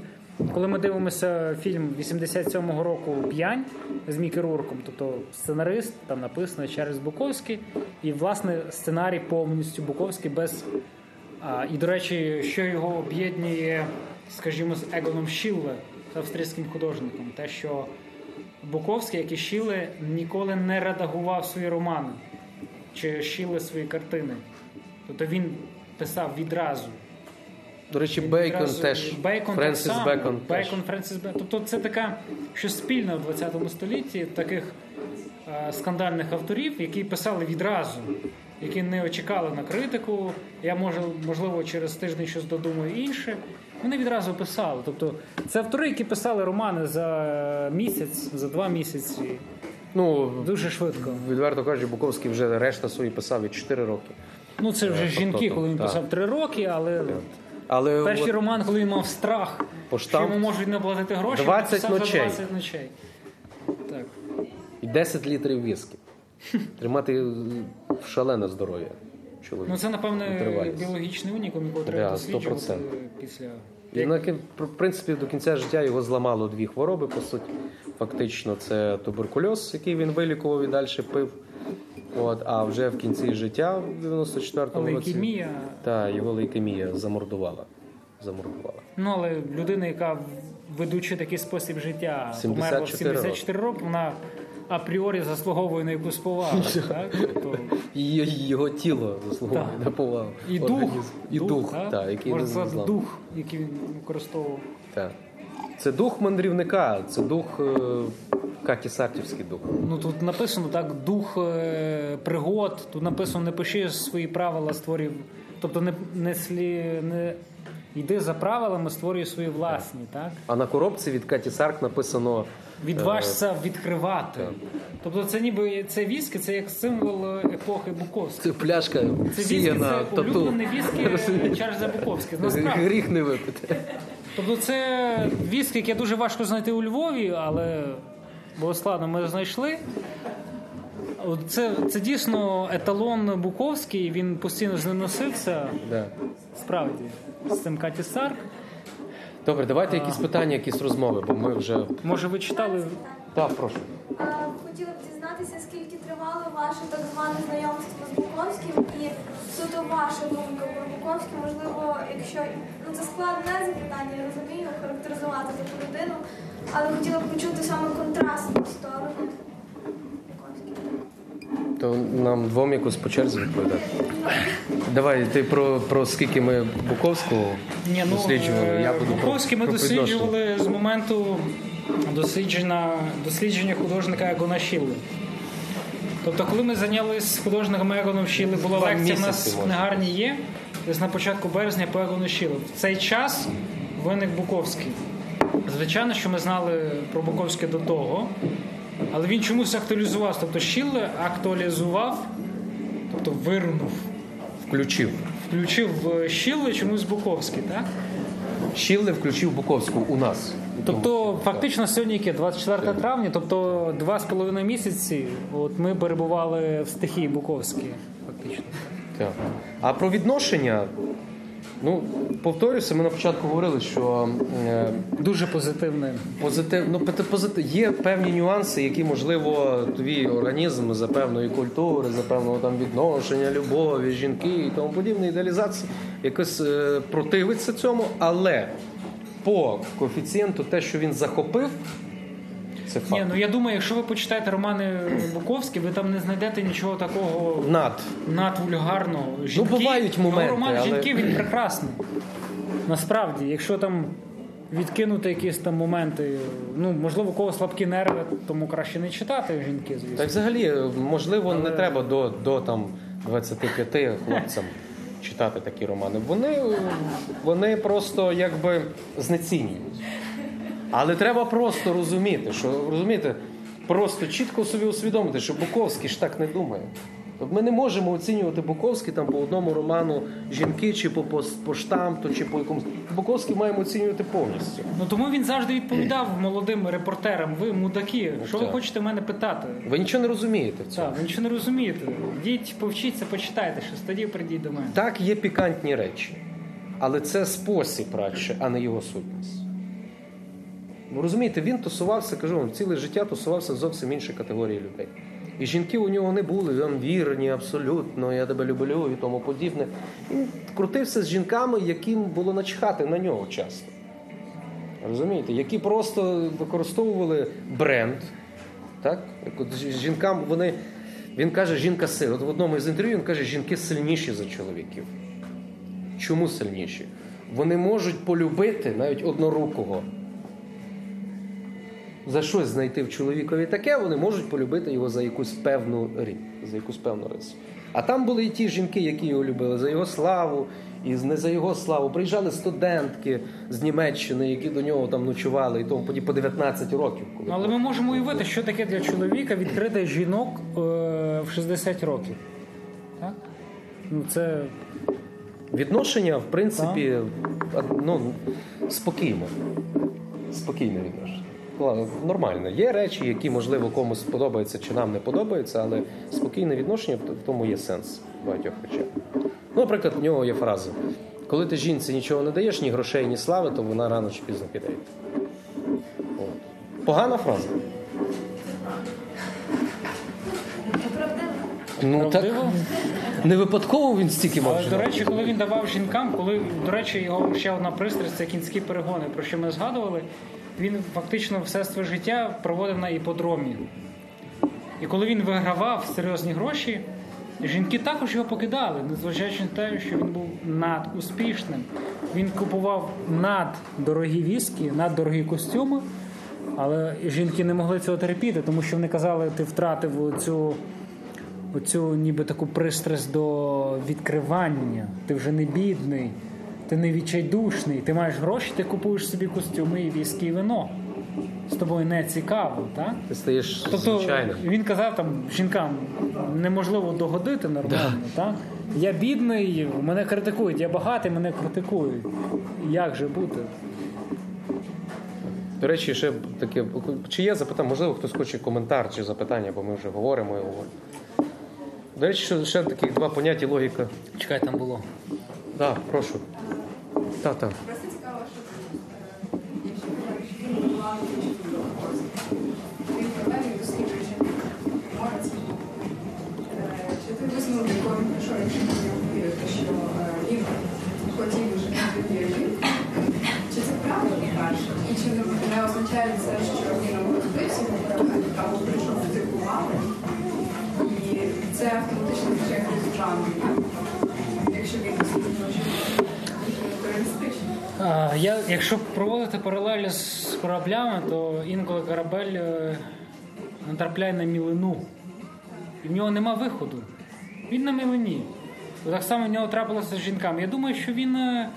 Speaker 3: коли ми дивимося фільм 87-го року П'янь з Мікі тобто сценарист, там написано Чарльз Буковський, і власне сценарій повністю Буковський без. А, і, до речі, що його об'єднує, скажімо, з Егоном Шілле, з австрійським художником, те, що Буковський, як і Шілле, ніколи не редагував свої романи чи Шілле свої картини. Тобто він писав відразу.
Speaker 2: До речі, Бейкон
Speaker 3: відразу-
Speaker 2: теж.
Speaker 3: Бейкон
Speaker 2: Френсіс
Speaker 3: так само.
Speaker 2: Бекон.
Speaker 3: Бейкон, Френсіс Бекон. Тобто це така щось спільне в 20 столітті таких е, скандальних авторів, які писали відразу, які не очікали на критику. Я може, можливо, через тиждень щось додумаю інше. Вони відразу писали. Тобто це автори, які писали романи за місяць, за два місяці.
Speaker 2: Ну,
Speaker 3: Дуже швидко.
Speaker 2: відверто кажучи, Буковський вже решта свої писав від 4 роки.
Speaker 3: Ну це вже
Speaker 2: Е,
Speaker 3: жінки,
Speaker 2: тобто,
Speaker 3: коли він писав три роки, але
Speaker 2: Але
Speaker 3: перший
Speaker 2: от
Speaker 3: роман, коли він мав страх,
Speaker 2: Поштамп...
Speaker 3: що йому можуть не платити гроші,
Speaker 2: 20
Speaker 3: він написав
Speaker 2: ночей.
Speaker 3: за 20 ночей. Так.
Speaker 2: і 10 літрів віскі. Тримати шалене здоров'я чоловік.
Speaker 3: Ну це, напевне, біологічний унікум, якого треба досліджувати
Speaker 2: 100%.
Speaker 3: після.
Speaker 2: І на в принципі до кінця життя його зламало дві хвороби. По суті, фактично, це туберкульоз, який він вилікував і далі пив. От, а вже в кінці життя, в 94-му році,
Speaker 3: Лейкемія.
Speaker 2: та його лейкемія замордувала. Замордувала.
Speaker 3: Ну, але людина, яка ведучи такий спосіб життя, померла в
Speaker 2: 74
Speaker 3: 74 роки, вона апріорі заслуговує на якусь повагу. так? Тобто,
Speaker 2: І його тіло заслуговує
Speaker 3: Так.
Speaker 2: на повагу.
Speaker 3: і дух.
Speaker 2: І дух,
Speaker 3: так?
Speaker 2: та, який не
Speaker 3: сказати, дух, який він використовував.
Speaker 2: Так. Це дух мандрівника, це дух е, Какі Сартівський дух.
Speaker 3: Ну тут написано так, дух е, пригод. Тут написано не пиши свої правила, створюй. Тобто не, не, слі, не йди за правилами, створюй свої власні, так?
Speaker 2: А на коробці від Каті Сарк написано
Speaker 3: Відважся відкривати.
Speaker 2: так.
Speaker 3: Тобто це ніби це віскі, це як символ епохи Буковської.
Speaker 2: це пляшка
Speaker 3: Це віскі, це
Speaker 2: тату.
Speaker 3: улюблений віскі Чарльза. Насправді.
Speaker 2: Гріх не випити.
Speaker 3: Тобто це віскі, яке дуже важко знайти у Львові, але було складно, ми знайшли. Це, це дійсно еталон Буковський, він постійно з ним носився.
Speaker 2: Да.
Speaker 3: Справді, з цим Каті Сарк.
Speaker 2: Добре, давайте якісь питання, якісь розмови, бо ми вже.
Speaker 3: Може, ви читали
Speaker 2: Так, прошу.
Speaker 5: Хотіла б дізнатися, скільки тривало ваше так зване знайомство з Буковським і суто ваша думка про Буковський, можливо, якщо ну це складне запитання, я розумію, характеризувати таку людину. але хотіла б почути саме контрастну сторону.
Speaker 2: То нам двом якось по черзі відповідати. Давай, ти про, про скільки ми Буковського
Speaker 3: Ні, ну,
Speaker 2: досліджували.
Speaker 3: е,
Speaker 2: Я буду про,
Speaker 3: ми
Speaker 2: про
Speaker 3: досліджували з моменту дослідження, дослідження художника Егона Шілли. Тобто, коли ми зайнялися художником Егоном Шілли, була
Speaker 2: Два
Speaker 3: лекція в нас в
Speaker 2: може.
Speaker 3: книгарні є, десь на початку березня по Егону Шілли. В цей час виник Буковський. Звичайно, що ми знали про Буковське до того, але він чомусь актуалізувався. Тобто Шілле актуалізував, тобто вирнув,
Speaker 2: Включив.
Speaker 3: включив Шілле чомусь Буковський, так?
Speaker 2: Шілле включив Буковську у нас.
Speaker 3: Тобто, фактично сьогодні яке 24 травня, тобто два з половиною місяці, от ми перебували в стихії Буковській, фактично.
Speaker 2: Так. А про відношення, ну, повторюся, ми на початку говорили, що е,
Speaker 3: Дуже позитивне.
Speaker 2: позитив, ну, позитив, є певні нюанси, які, можливо, твій організм за певної культури, за певного там відношення, любові, жінки і тому подібне, ідеалізації, якось е, противиться цьому, але по коефіцієнту те, що він захопив, це факт.
Speaker 3: Ні, ну я думаю, якщо ви почитаєте романи Буковські, ви там не знайдете нічого такого
Speaker 2: Над.
Speaker 3: надвульгарного. Жінки,
Speaker 2: Ну, бувають моменти,
Speaker 3: його роман
Speaker 2: але-
Speaker 3: жінки він прекрасний. Насправді, якщо там відкинути якісь там моменти, ну можливо, у кого слабкі нерви, тому краще не читати жінки, звісно.
Speaker 2: Так взагалі, можливо, не треба до, до там 25 хлопцям читати такі романи. Вони, вони просто якби знецінюють. Але треба просто розуміти, що розумієте, просто чітко собі усвідомити, що Буковський ж так не думає. Тобто Ми не можемо оцінювати Буковський там по одному роману жінки, чи по, по, по штамту, чи по якомусь. Буковський маємо оцінювати повністю.
Speaker 3: Ну тому він завжди відповідав молодим репортерам: ви мудаки, що ви хочете мене питати?
Speaker 2: Ви нічого не розумієте в цьому.
Speaker 3: Так, ви нічого не розумієте. Йдіть, повчіться, почитайте щось, тоді прийдіть до мене.
Speaker 2: Так, є пікантні речі, але це спосіб радше, а не його сутність. Ви розумієте, він тусувався, кажу вам, ціле життя тусувався зовсім іншій категорії людей. І жінки у нього не були, він вірні, абсолютно, я тебе люблю і тому подібне. Він крутився з жінками, яким було начхати на нього часто. Розумієте, які просто використовували бренд. Так? От жінкам вони. Він каже, жінка сила. От в одному із інтерв'ю він каже, жінки сильніші за чоловіків. Чому сильніші? Вони можуть полюбити навіть однорукого. За щось знайти в чоловікові таке, вони можуть полюбити його за якусь певну річ, за якусь певну рису. А там були і ті жінки, які його любили за його славу, і не за його славу. Приїжджали студентки з Німеччини, які до нього там ночували, і тому подібне по 19 років. коли
Speaker 3: Ну, але ми можемо уявити, що таке для чоловіка відкрити жінок е, в 60 років. Так? Ну, це
Speaker 2: Відношення, в принципі, ну, спокійно. Спокійне відношення. Нормально. Є речі, які, можливо, комусь подобаються чи нам не подобаються, але спокійне відношення в в тому є сенс в багатьох речах. Ну, наприклад, в нього є фраза: коли ти жінці нічого не даєш, ні грошей, ні слави, то вона рано чи пізно піде. От. Погана фраза. Ну так не випадково він стільки мав.
Speaker 3: Але, до речі, коли він давав жінкам, коли, до речі, його ще одна пристрасть це кінські перегони, про що ми згадували, він фактично все своє життя проводив на іподромі. І коли він вигравав серйозні гроші, жінки також його покидали, незважаючи на те, що він був надуспішним. Він купував наддорогі віскі, наддорогі костюми, але жінки не могли цього терпіти, тому що вони казали, ти втратив цю оцю ніби таку пристрасть до відкривання. Ти вже не бідний, ти не відчайдушний, ти маєш гроші, ти купуєш собі костюми і віскі і вино. З тобою не цікаво, так?
Speaker 2: Ти стаєш
Speaker 3: Тобто
Speaker 2: звичайним.
Speaker 3: він казав там жінкам неможливо догодити нормально, так? Я бідний, мене критикують, я багатий, мене критикують. Як же бути?
Speaker 2: До речі, ще таке, чи є запитання, можливо, хтось хоче коментар чи запитання, бо ми вже говоримо і говоримо. До речі, ще, ще такі два поняття логіка.
Speaker 3: Чекай, там було.
Speaker 2: Так, да, прошу. Та, та.
Speaker 6: Просто цікаво, що якщо говориш, він була морець. Чи ти висновок такою прийшов, якщо він хотів вже вірити? Чи це правда перше? І чи не означає це,
Speaker 7: що він обродився або прийшов типу
Speaker 3: мали? І це автоматично вже якось жанр. Я, якщо проводити паралелі з кораблями, то інколи корабель е, натрапляє на мілину. І в нього нема виходу. Він на мілині. Так само в нього трапилося з жінками. Я думаю, що він е,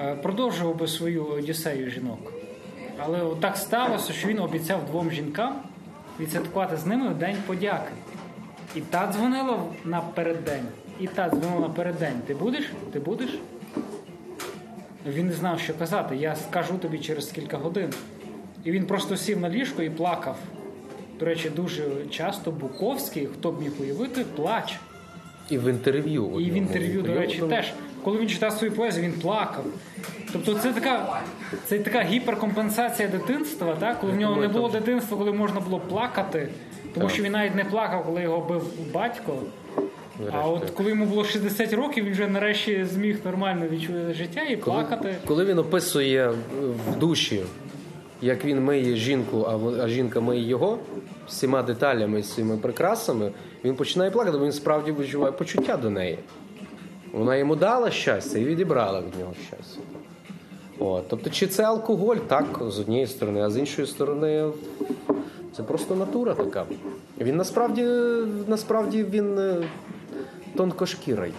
Speaker 3: е, продовжував би свою одіссею жінок. Але так сталося, що він обіцяв двом жінкам відсвяткувати з ними День подяки. І та дзвонила на переддень, і та дзвонила на переддень. Ти будеш? Ти будеш? Він не знав, що казати. Я скажу тобі через кілька годин. І він просто сів на ліжко і плакав. До речі, дуже часто Буковський, хто б міг уявити, плаче.
Speaker 2: І в інтерв'ю.
Speaker 3: І в інтерв'ю, до речі, теж. Коли він читав свою поезію, він плакав. Тобто це така, це така гіперкомпенсація дитинства, так? коли в нього не було дитинства, коли можна було плакати, тому що він навіть не плакав, коли його бив батько. А от коли йому було 60 років, він вже нарешті зміг нормально відчути життя і плакати.
Speaker 2: Коли він описує е, в душі, як він миє жінку, а жінка миє його всіма деталями, всіма прикрасами, він починає плакати, бо він справді відчуває почуття до неї. Вона йому дала щастя і відібрала від нього щастя. От. Тобто, чи це алкоголь? Так, з однієї сторони, а з іншої сторони, це просто натура така. Він насправді, насправді він е, тонкошкірий.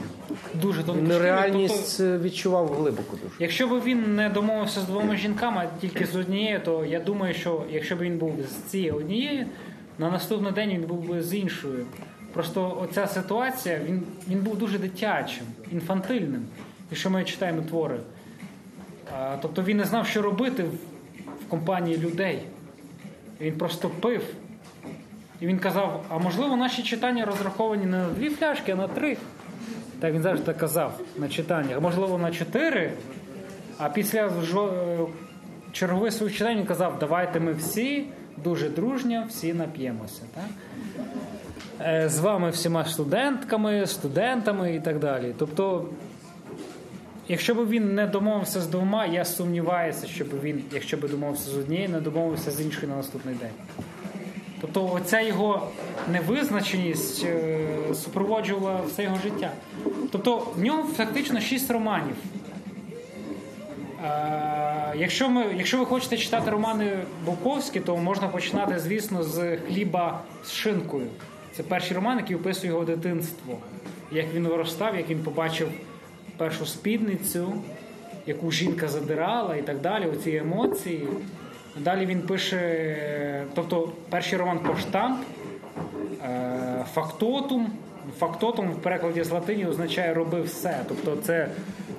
Speaker 3: Дуже тонкошкірий. Тобто,
Speaker 2: е, відчував глибоко дуже.
Speaker 3: Якщо б він не домовився з двома жінками, а тільки з однією, то я думаю, що якщо б він був з цією однією, на наступний день він був би з іншою. Просто оця ситуація, він, він був дуже дитячим, інфантильним, якщо ми читаємо твори. А, тобто він не знав, що робити в, в компанії людей. Він просто пив. І він казав: а можливо, наші читання розраховані не на дві фляшки, а на три. Так він завжди казав на читаннях. Можливо, на чотири. А після е, чергових своїх читань він казав, давайте ми всі дуже дружньо, всі нап'ємося. Так? Е, З вами всіма студентками, студентами і так далі. Тобто, якщо б він не домовився з двома, я сумніваюся, щоб він, якщо б домовився з однією, не домовився з іншою на наступний день. Тобто оця його невизначеність е, супроводжувала все його життя. Тобто в нього фактично шість романів. Е, Якщо, ми, якщо ви хочете читати романи Буковські, то можна починати, звісно, з хліба з шинкою. Це перший роман, який описує його дитинство. Як він виростав, як він побачив першу спідницю, яку жінка задирала і так далі, оці емоції. Далі він пише, тобто перший роман поштамп, е, фактотум. Фактотум в перекладі з латині означає роби все. Тобто це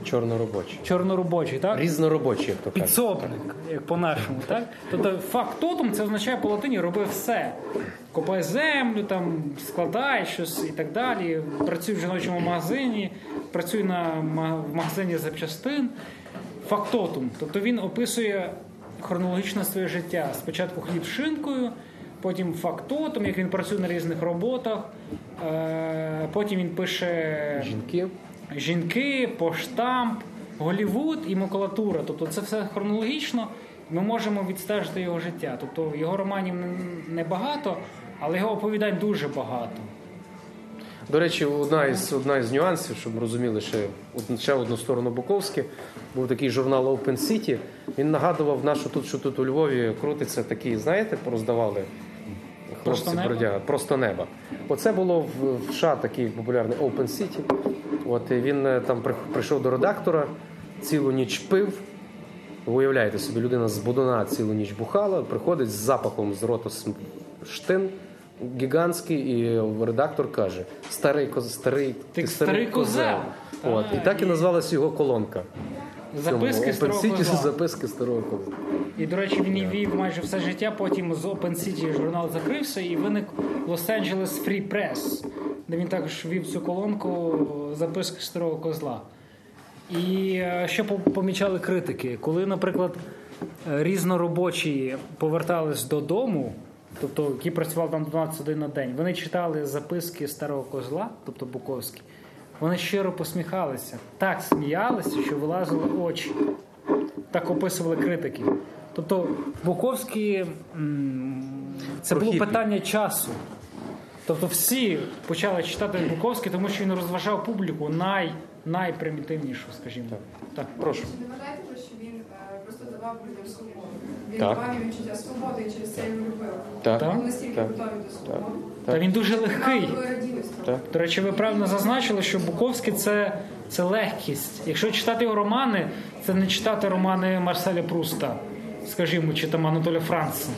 Speaker 2: Чорноробочий.
Speaker 3: чорноробочий, так?
Speaker 2: Різноробочий, як то кажуть.
Speaker 3: Підсобник, як по-нашому, так? Тобто фактотум це означає по латині роби все. Копай землю, там, складай щось і так далі. Працюй в жіночому магазині, працюй на в магазині запчастин. Фактотум. Тобто він описує хронологічно своє життя. Спочатку хліб з шинкою, потім фактотум, як він працює на різних роботах. Е, Потім він пише
Speaker 2: Жінки.
Speaker 3: жінки, поштамп, Голівуд і макулатура. Тобто це все хронологічно. Ми можемо відстежити його життя. Тобто його романів не- небагато, але його оповідань дуже багато.
Speaker 2: До речі, одна із, одна із нюансів, щоб ми розуміли ще, ще одну сторону Буковськи, був такий журнал Open City. Він нагадував нашу тут, що тут у Львові крутиться такі, знаєте, пороздавали хлопці
Speaker 3: Просто небо?
Speaker 2: Просто неба. Оце було в, в США такий популярний Open City. От і він е, там прийшов до редактора, цілу ніч пив. Ви Уявляєте собі, людина з Будуна цілу ніч бухала, приходить з запахом з рота штин гігантський, і редактор каже: старий коз, старий,
Speaker 3: Ти старий козел.
Speaker 2: От, і
Speaker 3: Так,
Speaker 2: і називалась його колонка.
Speaker 3: Записки старого козла.
Speaker 2: записки старого козла.
Speaker 3: І, до речі, він і вів майже все життя. Потім з Open City журнал закрився і виник Los-Angeles Free Press, де він також вів цю колонку записки старого козла. І е, що помічали критики? Коли, наприклад, е, різноробочі повертались додому, тобто які працювали там 12 годин на день, вони читали записки старого козла, тобто Буковський, вони щиро посміхалися, так сміялися, що вилазили очі. Так описували критики. Тобто Буковський це було питання часу. Тобто всі почали читати Буковський, тому що він розважав публіку най, найпримітивнішу, скажімо. Так.
Speaker 2: Прошу.
Speaker 6: Чи не вважаєте що він е, просто давав людям свободу? Він
Speaker 2: Так.
Speaker 6: відчуття свободи і через це його любив.
Speaker 2: Так.
Speaker 3: Так.
Speaker 6: Настільки
Speaker 2: Так.
Speaker 6: готові до свободи.
Speaker 3: Та він дуже легкий.
Speaker 6: Того.
Speaker 3: До речі, ви правильно зазначили, що Буковський це, це легкість. Якщо читати його романи, це не читати романи Марселя Пруста, скажімо, чи там Анатоля Франца.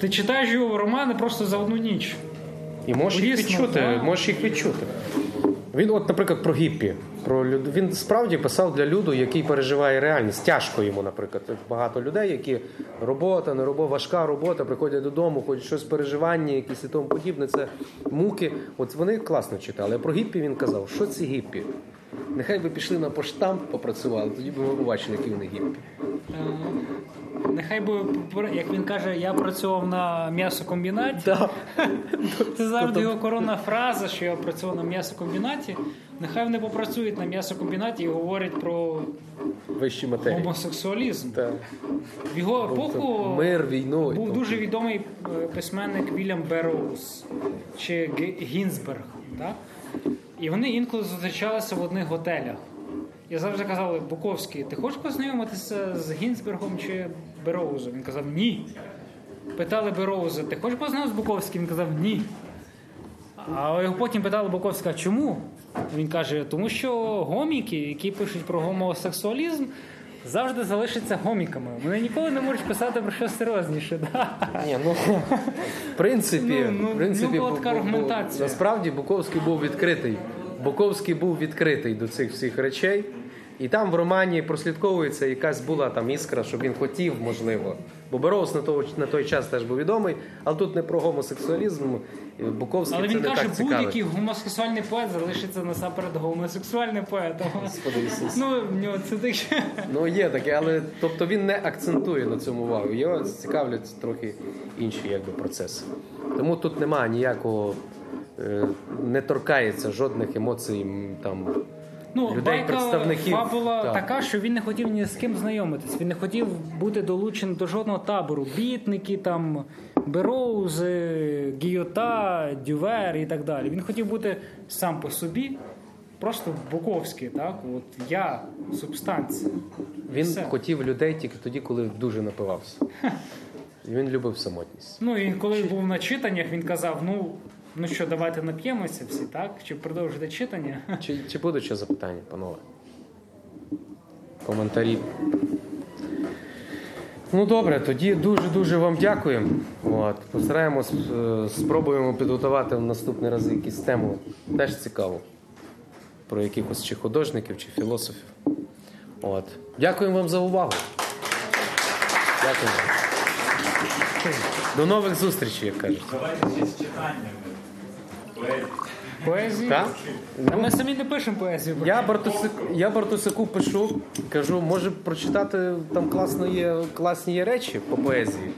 Speaker 3: Ти читаєш його романи просто за одну ніч.
Speaker 2: І можеш їх відчути.
Speaker 3: так.
Speaker 2: Можеш їх відчути. Він, от, наприклад, про гіппі. Про люд... Він справді писав для люду, який переживає реальність. Тяжко йому, наприклад. Багато людей, які робота, не робота, важка робота, приходять додому, хоч щось переживання, якісь і тому подібне. Це муки. От вони класно читали. А про гіппі він казав, що ці гіппі? Нехай би пішли на поштамп, попрацювали, тоді б ми побачили, які вони гіппі.
Speaker 3: Е, Нехай би, як він каже, я працював на м'ясокомбінаті. Це завжди його коронна фраза, що я працював на м'ясокомбінаті. Нехай вони попрацюють на м'ясокомбінаті і говорять про
Speaker 2: Вищі матерії.
Speaker 3: гомосексуалізм.
Speaker 2: Так.
Speaker 3: В його епоху
Speaker 2: Мир, війну.
Speaker 3: був дуже відомий е, письменник Вільям Берроуз чи Гінзберг. Так? І вони інколи зустрічалися в одних готелях. Я завжди казав, Буковський, ти хочеш познайомитися з Гінзбергом чи Бероузом? Він казав ні. Питали Бероуза, ти хочеш познайомитися з Буковським? Він казав ні. А його потім питали Буковська, чому? Він каже, тому що гоміки, які пишуть про гомосексуалізм, завжди залишаться гоміками. Вони ніколи не можуть писати про щось серйозніше. Да?
Speaker 2: Ні, ну, в принципі,
Speaker 3: Ну, ну,
Speaker 2: в принципі
Speaker 3: ну, була така
Speaker 2: Бу- Бу-
Speaker 3: аргументація.
Speaker 2: насправді Буковський був відкритий. Буковський був відкритий до цих всіх речей. І там в романі прослідковується якась була там іскра, що він хотів, можливо. Бо Бероус на той, на той час теж був відомий, але тут не про гомосексуалізм. Буковський
Speaker 3: Але
Speaker 2: це
Speaker 3: він
Speaker 2: не
Speaker 3: каже, будь-який гомосексуальний поет залишиться насамперед гомосексуальним поетом.
Speaker 2: Господи Ісус.
Speaker 3: Ну, в нього це таке.
Speaker 2: Ну є таке, але тобто він не акцентує на цьому увагу. Його цікавлять трохи інші якби, процеси. Тому тут немає ніякого, е, не торкається жодних емоцій там.
Speaker 3: Ну,
Speaker 2: Людей,
Speaker 3: байка
Speaker 2: представників,
Speaker 3: фабула
Speaker 2: так.
Speaker 3: така, що він не хотів ні з ким знайомитись. Він не хотів бути долучений до жодного табору. Бітники, там, Бероузи, Гіота, Дювер і так далі. Він хотів бути сам по собі, просто Буковський, так? От я субстанція.
Speaker 2: Він
Speaker 3: Все.
Speaker 2: хотів людей тільки тоді, коли дуже напивався. І він любив самотність.
Speaker 3: Ну і коли був на читаннях, він казав: ну, ну що, давайте нап'ємося всі, так? Чи продовжити читання?
Speaker 2: Чи, чи будуть ще запитання, панове? Коментарі. Ну добре, тоді дуже-дуже вам дякуємо. От, постараємось, е, спробуємо підготувати в наступні рази якісь тему. Теж цікаво. Про якихось чи художників, чи філософів. От. Дякуємо вам за увагу. Дякую. До нових зустрічей, як кажуть.
Speaker 8: Давайте ще з читаннями. Поезії?
Speaker 2: Так?
Speaker 3: А ми самі не пишемо поезію.
Speaker 2: Я Бартусику, я Бартусику пишу, кажу, може прочитати там класно є, класні є речі по поезії.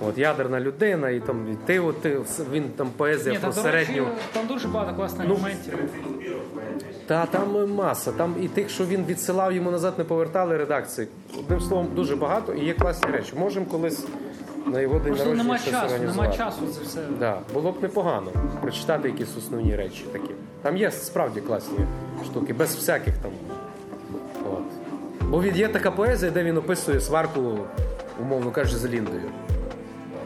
Speaker 2: От ядерна людина, і там і ти, от, ти, він там поезія
Speaker 3: Ні,
Speaker 2: про
Speaker 3: та, до речі, там дуже багато класних
Speaker 2: Ну,
Speaker 3: моментів.
Speaker 2: Та там маса. Там і тих, що він відсилав йому назад, не повертали редакції. Одним словом, дуже багато і є класні речі. Можемо колись на його день
Speaker 3: Просто
Speaker 2: народження
Speaker 3: нема часу, нема часу це все.
Speaker 2: Да, було б непогано прочитати якісь основні речі такі. Там є справді класні штуки, без всяких там. От. Бо він є така поезія, де він описує сварку, умовно кажучи, з Ліндою.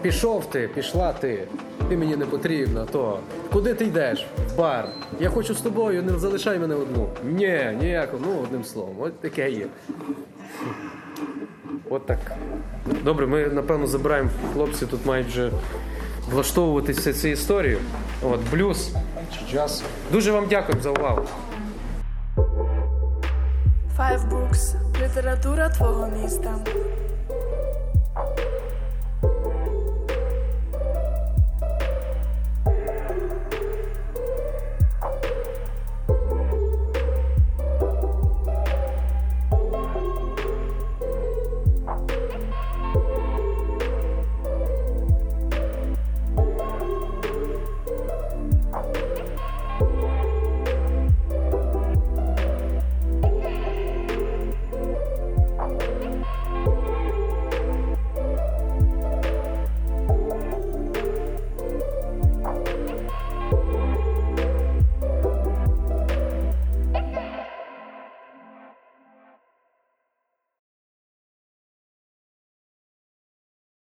Speaker 2: Пішов ти, пішла ти, ти мені не потрібна, то куди ти йдеш? В бар. Я хочу з тобою, не залишай мене одну. Ні, ніякого, ну одним словом, от таке є. От так. Добре, ми напевно забираємо хлопці, тут мають вже влаштовуватися цю історію. От, блюз чи джаз. Дуже вам дякую за увагу.
Speaker 1: Five Books. Література твого міста.